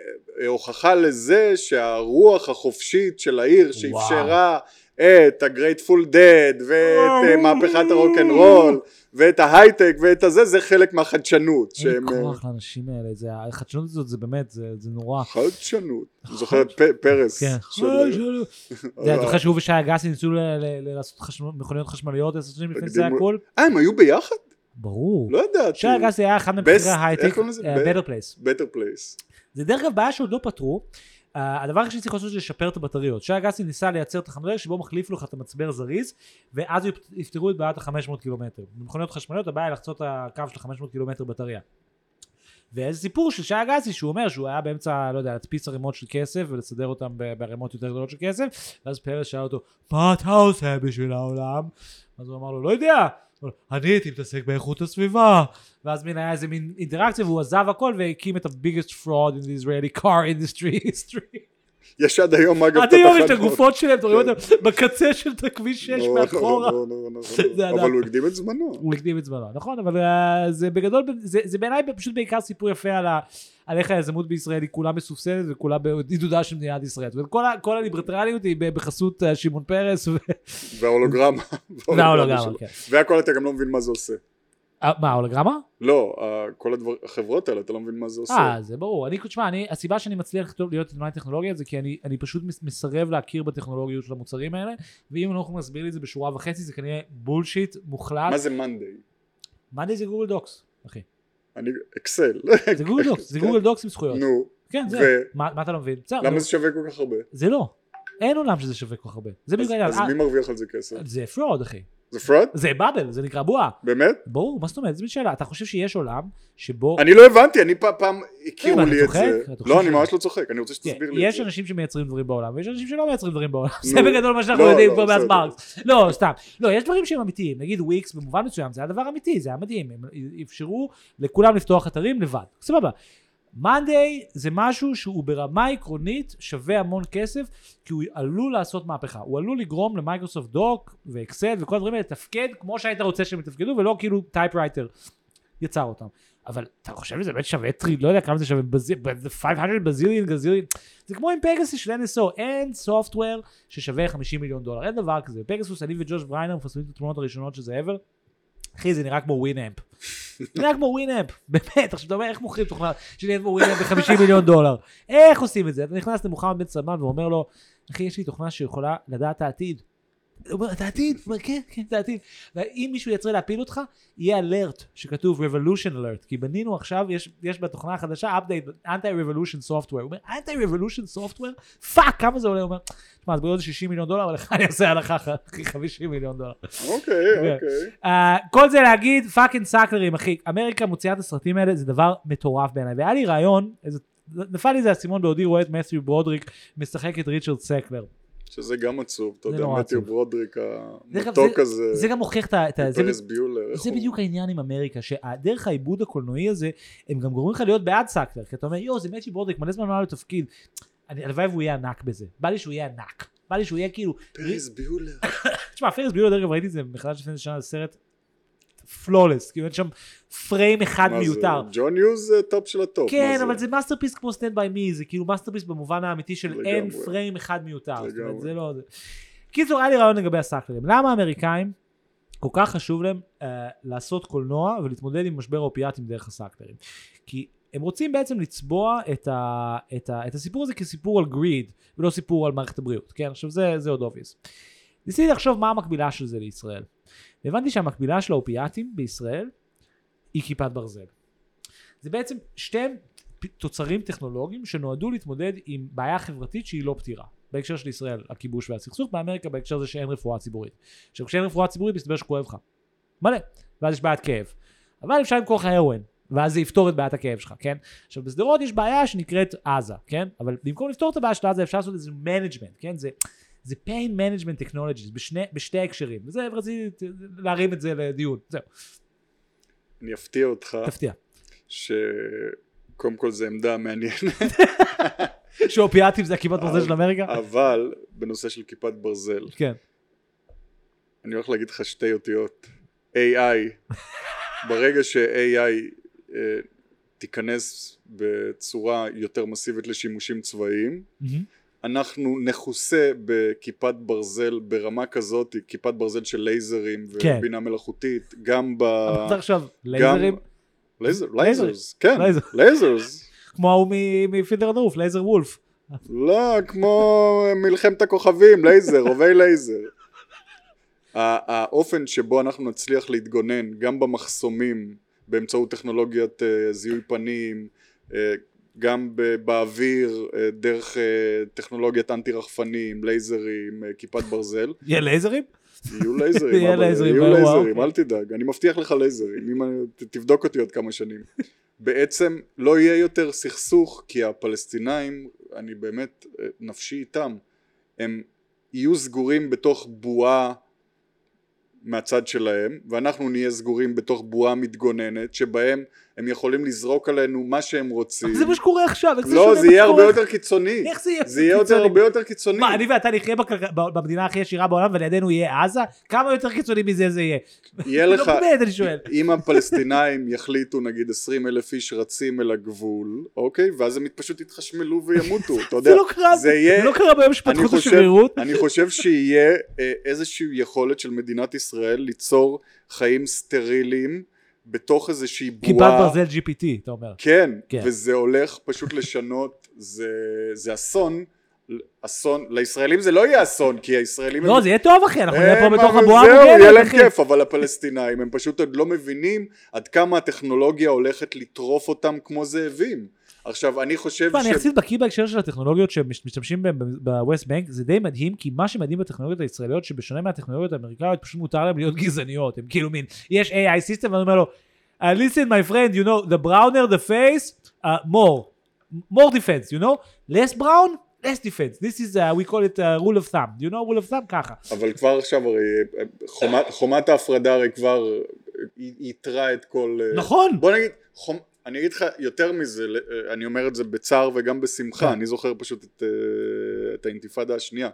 הוכחה לזה שהרוח החופשית של העיר שאפשרה את הגרייטפול דד ואת אה, מהפכת הרוקנרול ואת ההייטק ואת הזה זה חלק מהחדשנות אין אה, כוח לאנשים האלה, זה- החדשנות הזאת זה באמת, זה זה נורא. חדשנות אני זוכר את פרס כן. זה, אתה זוכר שהוא ושי אגסי ניסו לעשות מכוניות חשמליות עשר שנים לפני זה הכל? אה הם היו ביחד? ברור. לא ידעתי שי אגסי היה אחד מבכירי איך ההייטק, קוראים לזה? אה, ב- better place. better place זה דרך אגב בעיה שעוד לא פתרו. Uh, הדבר היחיד שצריך לעשות זה לשפר את הבטריות. שי אגסי ניסה לייצר תחנות שבו מחליף לך את המצבר זריז, ואז יפתרו את בעיית ה-500 קילומטר. במכוניות חשמליות הבעיה היא לחצות הקו של ה-500 קילומטר בטריה. ואיזה סיפור של שי אגסי שהוא אומר שהוא היה באמצע, לא יודע, להדפיס ערימות של כסף ולסדר אותם בערימות יותר גדולות של כסף, ואז פרס שאל אותו, מה אתה עושה בשביל העולם? אז הוא אמר לו, לא יודע, אני הייתי מתעסק באיכות הסביבה. ואז מין היה איזה מין אינטראקציה והוא עזב הכל והקים את ה-biggest fraud in the Israeli car industry history. יש עד היום אגב עד היום יש את התחנות. הגופות שלהם, אתה רואה כן. אותם בקצה של הכביש 6 לא, מאחורה. לא, לא, לא. אבל הוא הקדים את זמנו הוא הקדים את זמנו, נכון, אבל אה, זה בגדול, זה, בעיניי פשוט בעיקר סיפור יפה על, איך היזמות בישראל היא כולה מסובסדת וכולה בעידודה של מדינת ישראל. כל, ה- כל הליברטרליות היא בחסות אה, שמעון פרס. וההולוגרמה וההולוגרמה. כן. והכל אתה גם לא מבין מה זה עושה מה, ההולוגרמה? לא, כל הדבר, החברות האלה, אתה לא מבין מה זה עושה. אה, זה ברור. אני, תשמע, אני, הסיבה שאני מצליח להיות עיתונאי טכנולוגיה זה כי אני, אני פשוט מס- מסרב להכיר בטכנולוגיות של המוצרים האלה, ואם אנחנו יכולים להסביר לי את זה בשורה וחצי, זה כנראה bullshit מוחלט. מה זה מאנדיי? מאנדי זה גוגל דוקס, אחי. אני, אקסל. זה גוגל דוקס, זה גוגל דוקס עם זכויות. נו, כן, זה. ו- מה מה אתה לא מבין? למה נו, זה שווה כל כך הרבה? זה לא. אין עולם שזה שווה כל כך הרבה. זה אז- העניין. אז אה, מי מרוויח על זה כסף? זה fraud, אחי. זה fraud? זה bubble, זה נקרא בועה. באמת? ברור, מה זאת אומרת? זו שאלה. אתה חושב שיש עולם שבו... אני לא הבנתי, אני פ- פעם הכירו לי את? זה. לא, אני ממש לא צוחק, אני רוצה שתסביר לי את יש זה. אנשים שמייצרים דברים בעולם, ויש אנשים שלא מייצרים דברים בעולם. זה בגדול מה שאנחנו לא, יודעים לא, פה מאז. מרקס. לא, סתם. לא, יש דברים שהם אמיתיים. נגיד וויקס במובן מסוים, זה היה דבר אמיתי, זה היה מדהים. הם אפשרו לכולם לפתוח אתרים לבד. סבבה. מאנדיי זה משהו שהוא ברמה עקרונית שווה המון כסף, כי הוא עלול לעשות מהפכה. הוא עלול לגרום למייקרוסופט דוק ואקסל וכל הדברים האלה לתפקד כמו שהיית רוצה שהם יתפקדו, ולא כאילו typewriter יצר אותם. אבל אתה חושב שזה באמת שווה טריל, לא יודע כמה זה שווה, בזיל- ב- 500 bazillion gazillion, זה כמו עם פגסוס של NSO, אין software ששווה 50 מיליון דולר, אין דבר כזה. פגסוס, אני וג'וש בריינר מפרסמים את התמונות הראשונות שזה ever, אחי זה נראה כמו ווינאמפ. זה נראה כמו ווינאמפ, באמת, עכשיו אתה אומר איך מוכרים תוכנה שנראית כמו ווינאמפ ב-50 מיליון דולר, איך עושים את זה? אתה נכנס למוחמד בן סלמן ואומר לו, אחי יש לי תוכנה שיכולה לדעת העתיד. הוא אומר, את העתיד? הוא אומר, כן, כן, את העתיד. ואם מישהו יצא להפיל אותך, יהיה alert שכתוב revolution alert, כי בנינו עכשיו, יש, יש בתוכנה החדשה update anti-revolution software. הוא אומר, anti-revolution software? fuck, כמה זה עולה? הוא אומר, תשמע, זה בעוד 60 מיליון דולר, אבל לך אני אעשה הנחה, אחי, 50 מיליון דולר. אוקיי. אוקיי. אה, כל זה להגיד fucking סאקלרים אחי אמריקה מוציאה את הסרטים האלה זה דבר מטורף בעיניי והיה לי רעיון איזה נפל לי זה האסימון בעודי רואה את מת'יו ברודריק משחק את ריצ'רד סקלר. שזה גם עצוב, אתה יודע, מתיו. ברודריק המתוק זה- הזה, זה גם מוכיח את ה... זה פריס ביולר, איך זה הוא- בדיוק העניין עם אמריקה, שדרך העיבוד הקולנועי הזה, הם גם גורמים לך להיות בעד סאקלר, כי אתה אומר, יואו, זה מת'יו ברודריק, מלא זמן לא היה לו תפקיד. הלוואי והוא יהיה ענק בזה. בא לי שהוא יהיה ענק. בא לי שהוא יהיה כאילו... פריס ביולר. תשמע, פריס ביולר, דרך אגב, ראיתי את זה מחדש לפני שנה, זה סרט flawless, כאילו אין שם פריים אחד מה זה, מיותר. ג'ון יוז זה טופ של הטופ. כן, מה אבל זה masterpiece כמו Stand by Me, זה כאילו masterpiece במובן האמיתי של לגמרי. אין פריים אחד מיותר. זאת אומרת, לגמרי. זה לא... זה- קיצור, היה לי רעיון לגבי הסאקלרים. למה האמריקאים כל כך חשוב להם אה, לעשות קולנוע ולהתמודד עם משבר האופיאטים דרך הסאקלרים? כי הם רוצים בעצם לצבוע את, ה, את, ה, את הסיפור הזה כסיפור על greed, ולא סיפור על מערכת הבריאות, כן? עכשיו זה, זה עוד obvious. ניסיתי לחשוב מה המקבילה של זה לישראל. והבנתי שהמקבילה של האופיאטים בישראל היא כיפת ברזל. זה בעצם שתי תוצרים טכנולוגיים שנועדו להתמודד עם בעיה חברתית שהיא לא פתירה. בהקשר של ישראל הכיבוש והסכסוך, באמריקה בהקשר זה שאין רפואה ציבורית. עכשיו כשאין רפואה ציבורית מסתבר שכואב לך. מלא. ואז יש בעיית כאב. אבל אפשר למכור לך הרואין. ואז זה יפתור את בעיית הכאב שלך, כן? עכשיו בשדרות יש בעיה שנקראת עזה, כן? אבל במקום לפתור את הבעיה של עזה אפשר לעשות איזה management, כן? זה, זה pain management technologies בשני, בשתי הקשרים. וזה, רציתי להרים את זה לדיון. זהו, אני אפתיע אותך, תפתיע. שקודם כל זו עמדה מעניינת, שאופיאטים זה הכיפת ברזל של אמריקה? אבל בנושא של כיפת ברזל, כן. אני הולך להגיד לך שתי אותיות, AI, ברגע ש-AI אה, תיכנס בצורה יותר מסיבית לשימושים צבאיים, מהמם. אנחנו נכוסה בכיפת ברזל ברמה כזאת, כיפת ברזל של לייזרים כן. ובינה מלאכותית, גם ב... אמרת עכשיו, לייזרים, לייזר, לייזרים. lasers, כן, לייזר. lasers. כמו ההוא מ Fiddler on the Roof, לייזר וולף. לא, כמו מלחמת הכוכבים, לייזר, רובי לייזר. האופן שבו אנחנו נצליח להתגונן גם במחסומים באמצעות טכנולוגיית אה, זיהוי פנים, אה, גם באוויר אה, דרך אה, טכנולוגיית אנטי רחפנים, לייזרים, אה, כיפת ברזל, יהיה לייזרים? יהיו לייזרים, יהיו לייזרים. אל תדאג, אני מבטיח לך לייזרים, אם תבדוק אותי עוד כמה שנים. בעצם לא יהיה יותר סכסוך כי הפלסטינאים, אני באמת נפשי איתם, הם יהיו סגורים בתוך בועה מהצד שלהם ואנחנו נהיה סגורים בתוך בועה מתגוננת שבהם הם יכולים לזרוק עלינו מה שהם רוצים. זה מה שקורה עכשיו, לא, זה יהיה הרבה? יותר קיצוני. איך זה יהיה זה יהיה? הרבה יותר קיצוני. מה, אני ואתה נחיה במדינה הכי עשירה בעולם ולידינו יהיה עזה? כמה יותר קיצוני מזה זה יהיה? יהיה לא לך, באמת, אני שואל. אם הפלסטינאים יחליטו נגיד 20 אלף איש רצים אל הגבול, אוקיי? ואז הם פשוט יתחשמלו וימותו, אתה יודע. זה לא קרה, זה לא קרה ביום שפתחו את השגרירות. אני חושב שיהיה אה, איזושהי יכולת של מדינת ישראל ליצור חיים סטריליים בתוך איזושהי כיפת בועה. ברזל GPT, אתה אומר. כן, כן. וזה הולך פשוט לשנות, זה, זה אסון, אסון, לישראלים זה לא יהיה אסון, כי הישראלים לא, זה יהיה טוב אחי, אנחנו נהיה פה הם, בתוך הבועה זהו, יהיה המוגנת, להם. כיף, אבל הפלסטינאים הם פשוט עוד לא מבינים עד כמה הטכנולוגיה הולכת לטרוף אותם כמו זאבים. עכשיו, אני חושב תשמע, אני ש... יחסית בקיא בהקשר של הטכנולוגיות שמשתמשים בהן בווסט בנק, זה די מדהים, כי מה שמדהים בטכנולוגיות הישראליות, שבשונה מהטכנולוגיות האמריקאיות, פשוט מותר להם להיות גזעניות, הם כאילו מין, יש AI system, ואני אומר לו, "Uh, listen my friend, you know, the browner the face, uh, more, more defense, you know, less brown, less defense, this is, uh, we call it uh, rule of thumb, you know, rule of thumb ככה. אבל כבר עכשיו הרי חומת, חומת ההפרדה הרי כבר ייתרה את כל... אה, נכון, בוא נגיד, חומ... אני אגיד לך יותר מזה, אה, אני אומר את זה בצער וגם בשמחה, כן. אני זוכר פשוט את, אה, את האינתיפאדה השנייה.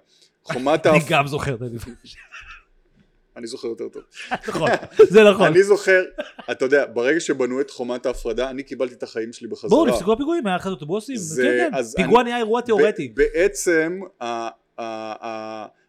חומת אני ההפ... גם זוכר את זה, אני זוכר יותר טוב. נכון, זה נכון. אני זוכר, אתה יודע, ברגע שבנו את חומת ההפרדה, אני קיבלתי את החיים שלי בחזרה. ברור, נפסקו הפיגועים, היה אחד אוטובוסים, כן, כן, פיגוע אני- נהיה אירוע תיאורטי. בעצם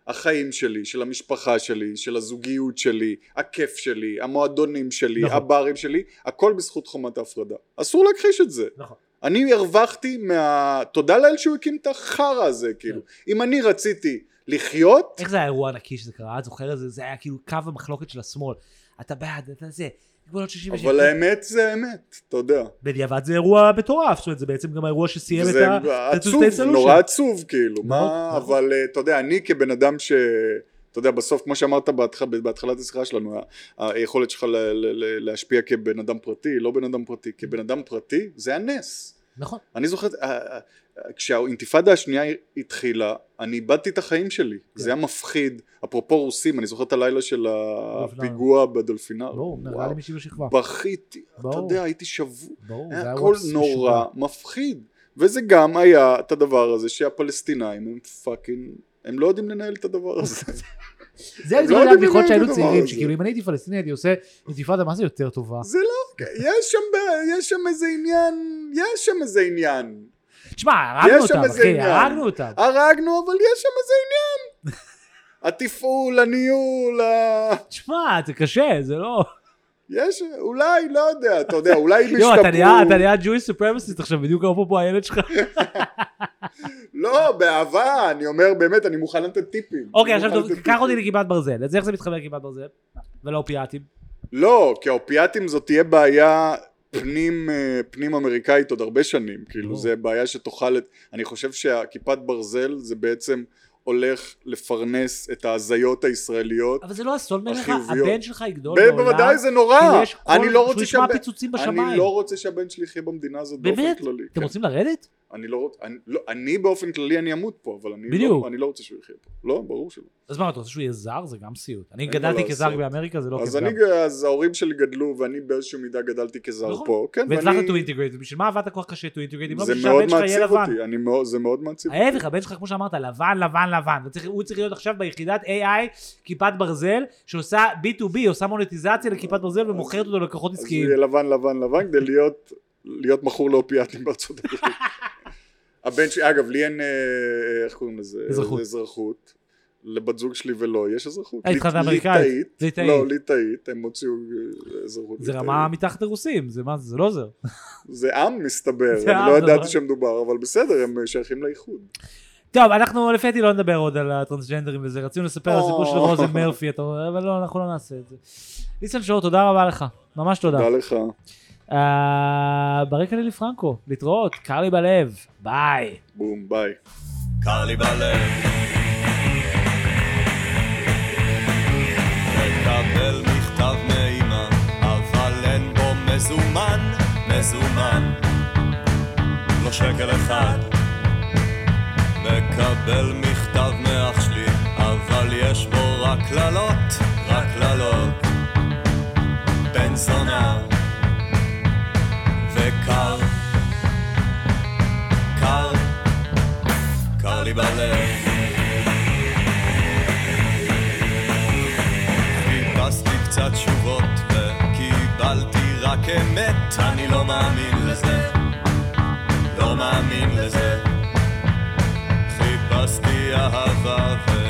החיים שלי, של המשפחה שלי, של הזוגיות שלי, הכיף שלי, המועדונים שלי, נכון. הברים שלי, הכל בזכות חומת ההפרדה. אסור להכחיש את זה. נכון. אני הרווחתי מה... תודה לאל שהוא הקים את החרא הזה, כאילו. אם אני רציתי לחיות, איך זה היה אירוע ענקי שזה קרה? את זוכר את זה? זה היה כאילו קו המחלוקת של השמאל. אתה בעד, אתה זה. גבולות 67. אבל האמת זה האמת, אתה יודע. בדיעבד זה אירוע מטורף, זאת אומרת זה בעצם גם האירוע שסיים את זה ה... את עצוב. נורא עצוב כאילו, מה, נכון. אבל אה, אתה יודע, אני כבן אדם ש... אתה יודע, בסוף, כמו שאמרת בהתח... בהתחלת השיחה שלנו, היכולת שלך ל- ל- ל- להשפיע כבן אדם פרטי, לא בן אדם פרטי, כבן אדם פרטי, זה הנס. נכון. אני זוכר, אה, אה, כשהאינתיפאדה השנייה התחילה, אני איבדתי את החיים שלי. זה היה מפחיד. אפרופו רוסים, אני זוכר את הלילה של הפיגוע בדולפינר. ברור, נראה לי. מישהי בשכבה. בכיתי, אתה. יודע, הייתי שבוע. ברור, היה הכל נורא, משוגע. מפחיד. וזה גם היה את הדבר הזה שהפלסטינאים הם fucking, הם לא יודעים לנהל את הדבר הזה. זה אני לא לנהל את שהיינו צעירים. שכאילו אם אני הייתי פלסטיני הייתי עושה אינתיפאדה מה זה יותר טובה. זה לא, יש שם, איזה עניין, יש שם איזה עניין. תשמע, הרגנו אותם, אחי. הרגנו אותם. הרגנו, אבל יש שם איזה עניין. התפעול, הניהול, ה... תשמע, זה קשה, זה לא... יש, אולי, לא יודע, אתה יודע, אולי הם יואו, אתה נהיה- ישתפרו. Jewish supremacist עכשיו, בדיוק אפרופו הילד שלך. לא, באהבה, אני אומר באמת, אני מוכן לתת טיפים. אוקיי, עכשיו קח אותי. לכיפת ברזל. אז איך זה מתחבר לכיפת ברזל? ולאופיאטים? לא, כי האופיאטים זאת תהיה בעיה פנים, אה, פנים אמריקאית עוד הרבה שנים, כאילו. זה בעיה שתאכל את... אני חושב שהכיפת ברזל זה בעצם הולך לפרנס את ההזיות הישראליות. אבל זה לא אסון בעיניך. הבן שלך יגדול בעולם. בוודאי זה נורא, אני לא שהוא רוצה ישמע שהבן- פיצוצים בשמיים. אני לא רוצה שהבן שלי יחיה במדינה הזאת באופן באמת? כללי. אתם כן. רוצים לרדת? אני לא רוצה, אני, לא, אני באופן כללי אני אמות פה, אבל אני, בדיוק. לא, אני לא רוצה שהוא יחיה פה. לא, ברור שלא. אז מה, אתה רוצה שהוא יהיה זר? זה גם סיוט. אני גדלתי כזר. באמריקה, זה לא כיף אז. אני, אז ההורים שלי גדלו ואני באיזושהי מידה גדלתי כזר נכון. פה. כן, והצלחת to integrate, בשביל מה עבדת כל כך קשה to integrate? לא זה מאוד מעציב. אותי, אני מאוד, זה מאוד מעציב אותי. ההפך, הבן שלך, כמו שאמרת, לבן, לבן, לבן. הוא צריך- הוא צריך להיות עכשיו ביחידת AI, כיפת ברזל, שעושה B2B, עושה מונטיזציה לכיפת ברזל ומוכרת אותו ללקוחות אז עסקיים. יהיה לבן לבן לבן כדי להיות, להיות מכור לאופיאטים בארצות הברית. הבן שלי, אגב, לי אין, אה, איך קוראים לזה? אזרחות. אזרחות. לבת זוג שלי ולא, יש אזרחות. אה, התחלת ליט- אמריקאית. ליטאית. לא, ליטאית, הם הוציאו אה, אזרחות זה. רמה מתחת לרוסים, זה מה זה, לא עוזר. זה עם מסתבר, אני לא זה לא- ידעתי שמדובר, אבל בסדר, הם שייכים לאיחוד. טוב, אנחנו לפי דעתי לא נדבר עוד על הטרנסג'נדרים וזה, רצינו לספר על הסיפור של. רוזן מרפי, אבל לא, אנחנו לא נעשה את זה. ניסן שור, תודה רבה לך, ממש תודה. תודה לך. אה, ברקע לילי פרנקו, להתראות, קר לי בלב, ביי. בום, ביי. קר לי בלב. מקבל מכתב מאמא, אבל אין בו מזומן, מזומן. לא שקל אחד. מקבל מכתב מאח שלי, אבל יש בו רק קללות, רק קללות. בן זונה וקר, קר, קר לי בלב. חיפשתי קצת תשובות וקיבלתי רק אמת, אני לא מאמין לזה, לא מאמין לזה. חיפשתי אהבה והיא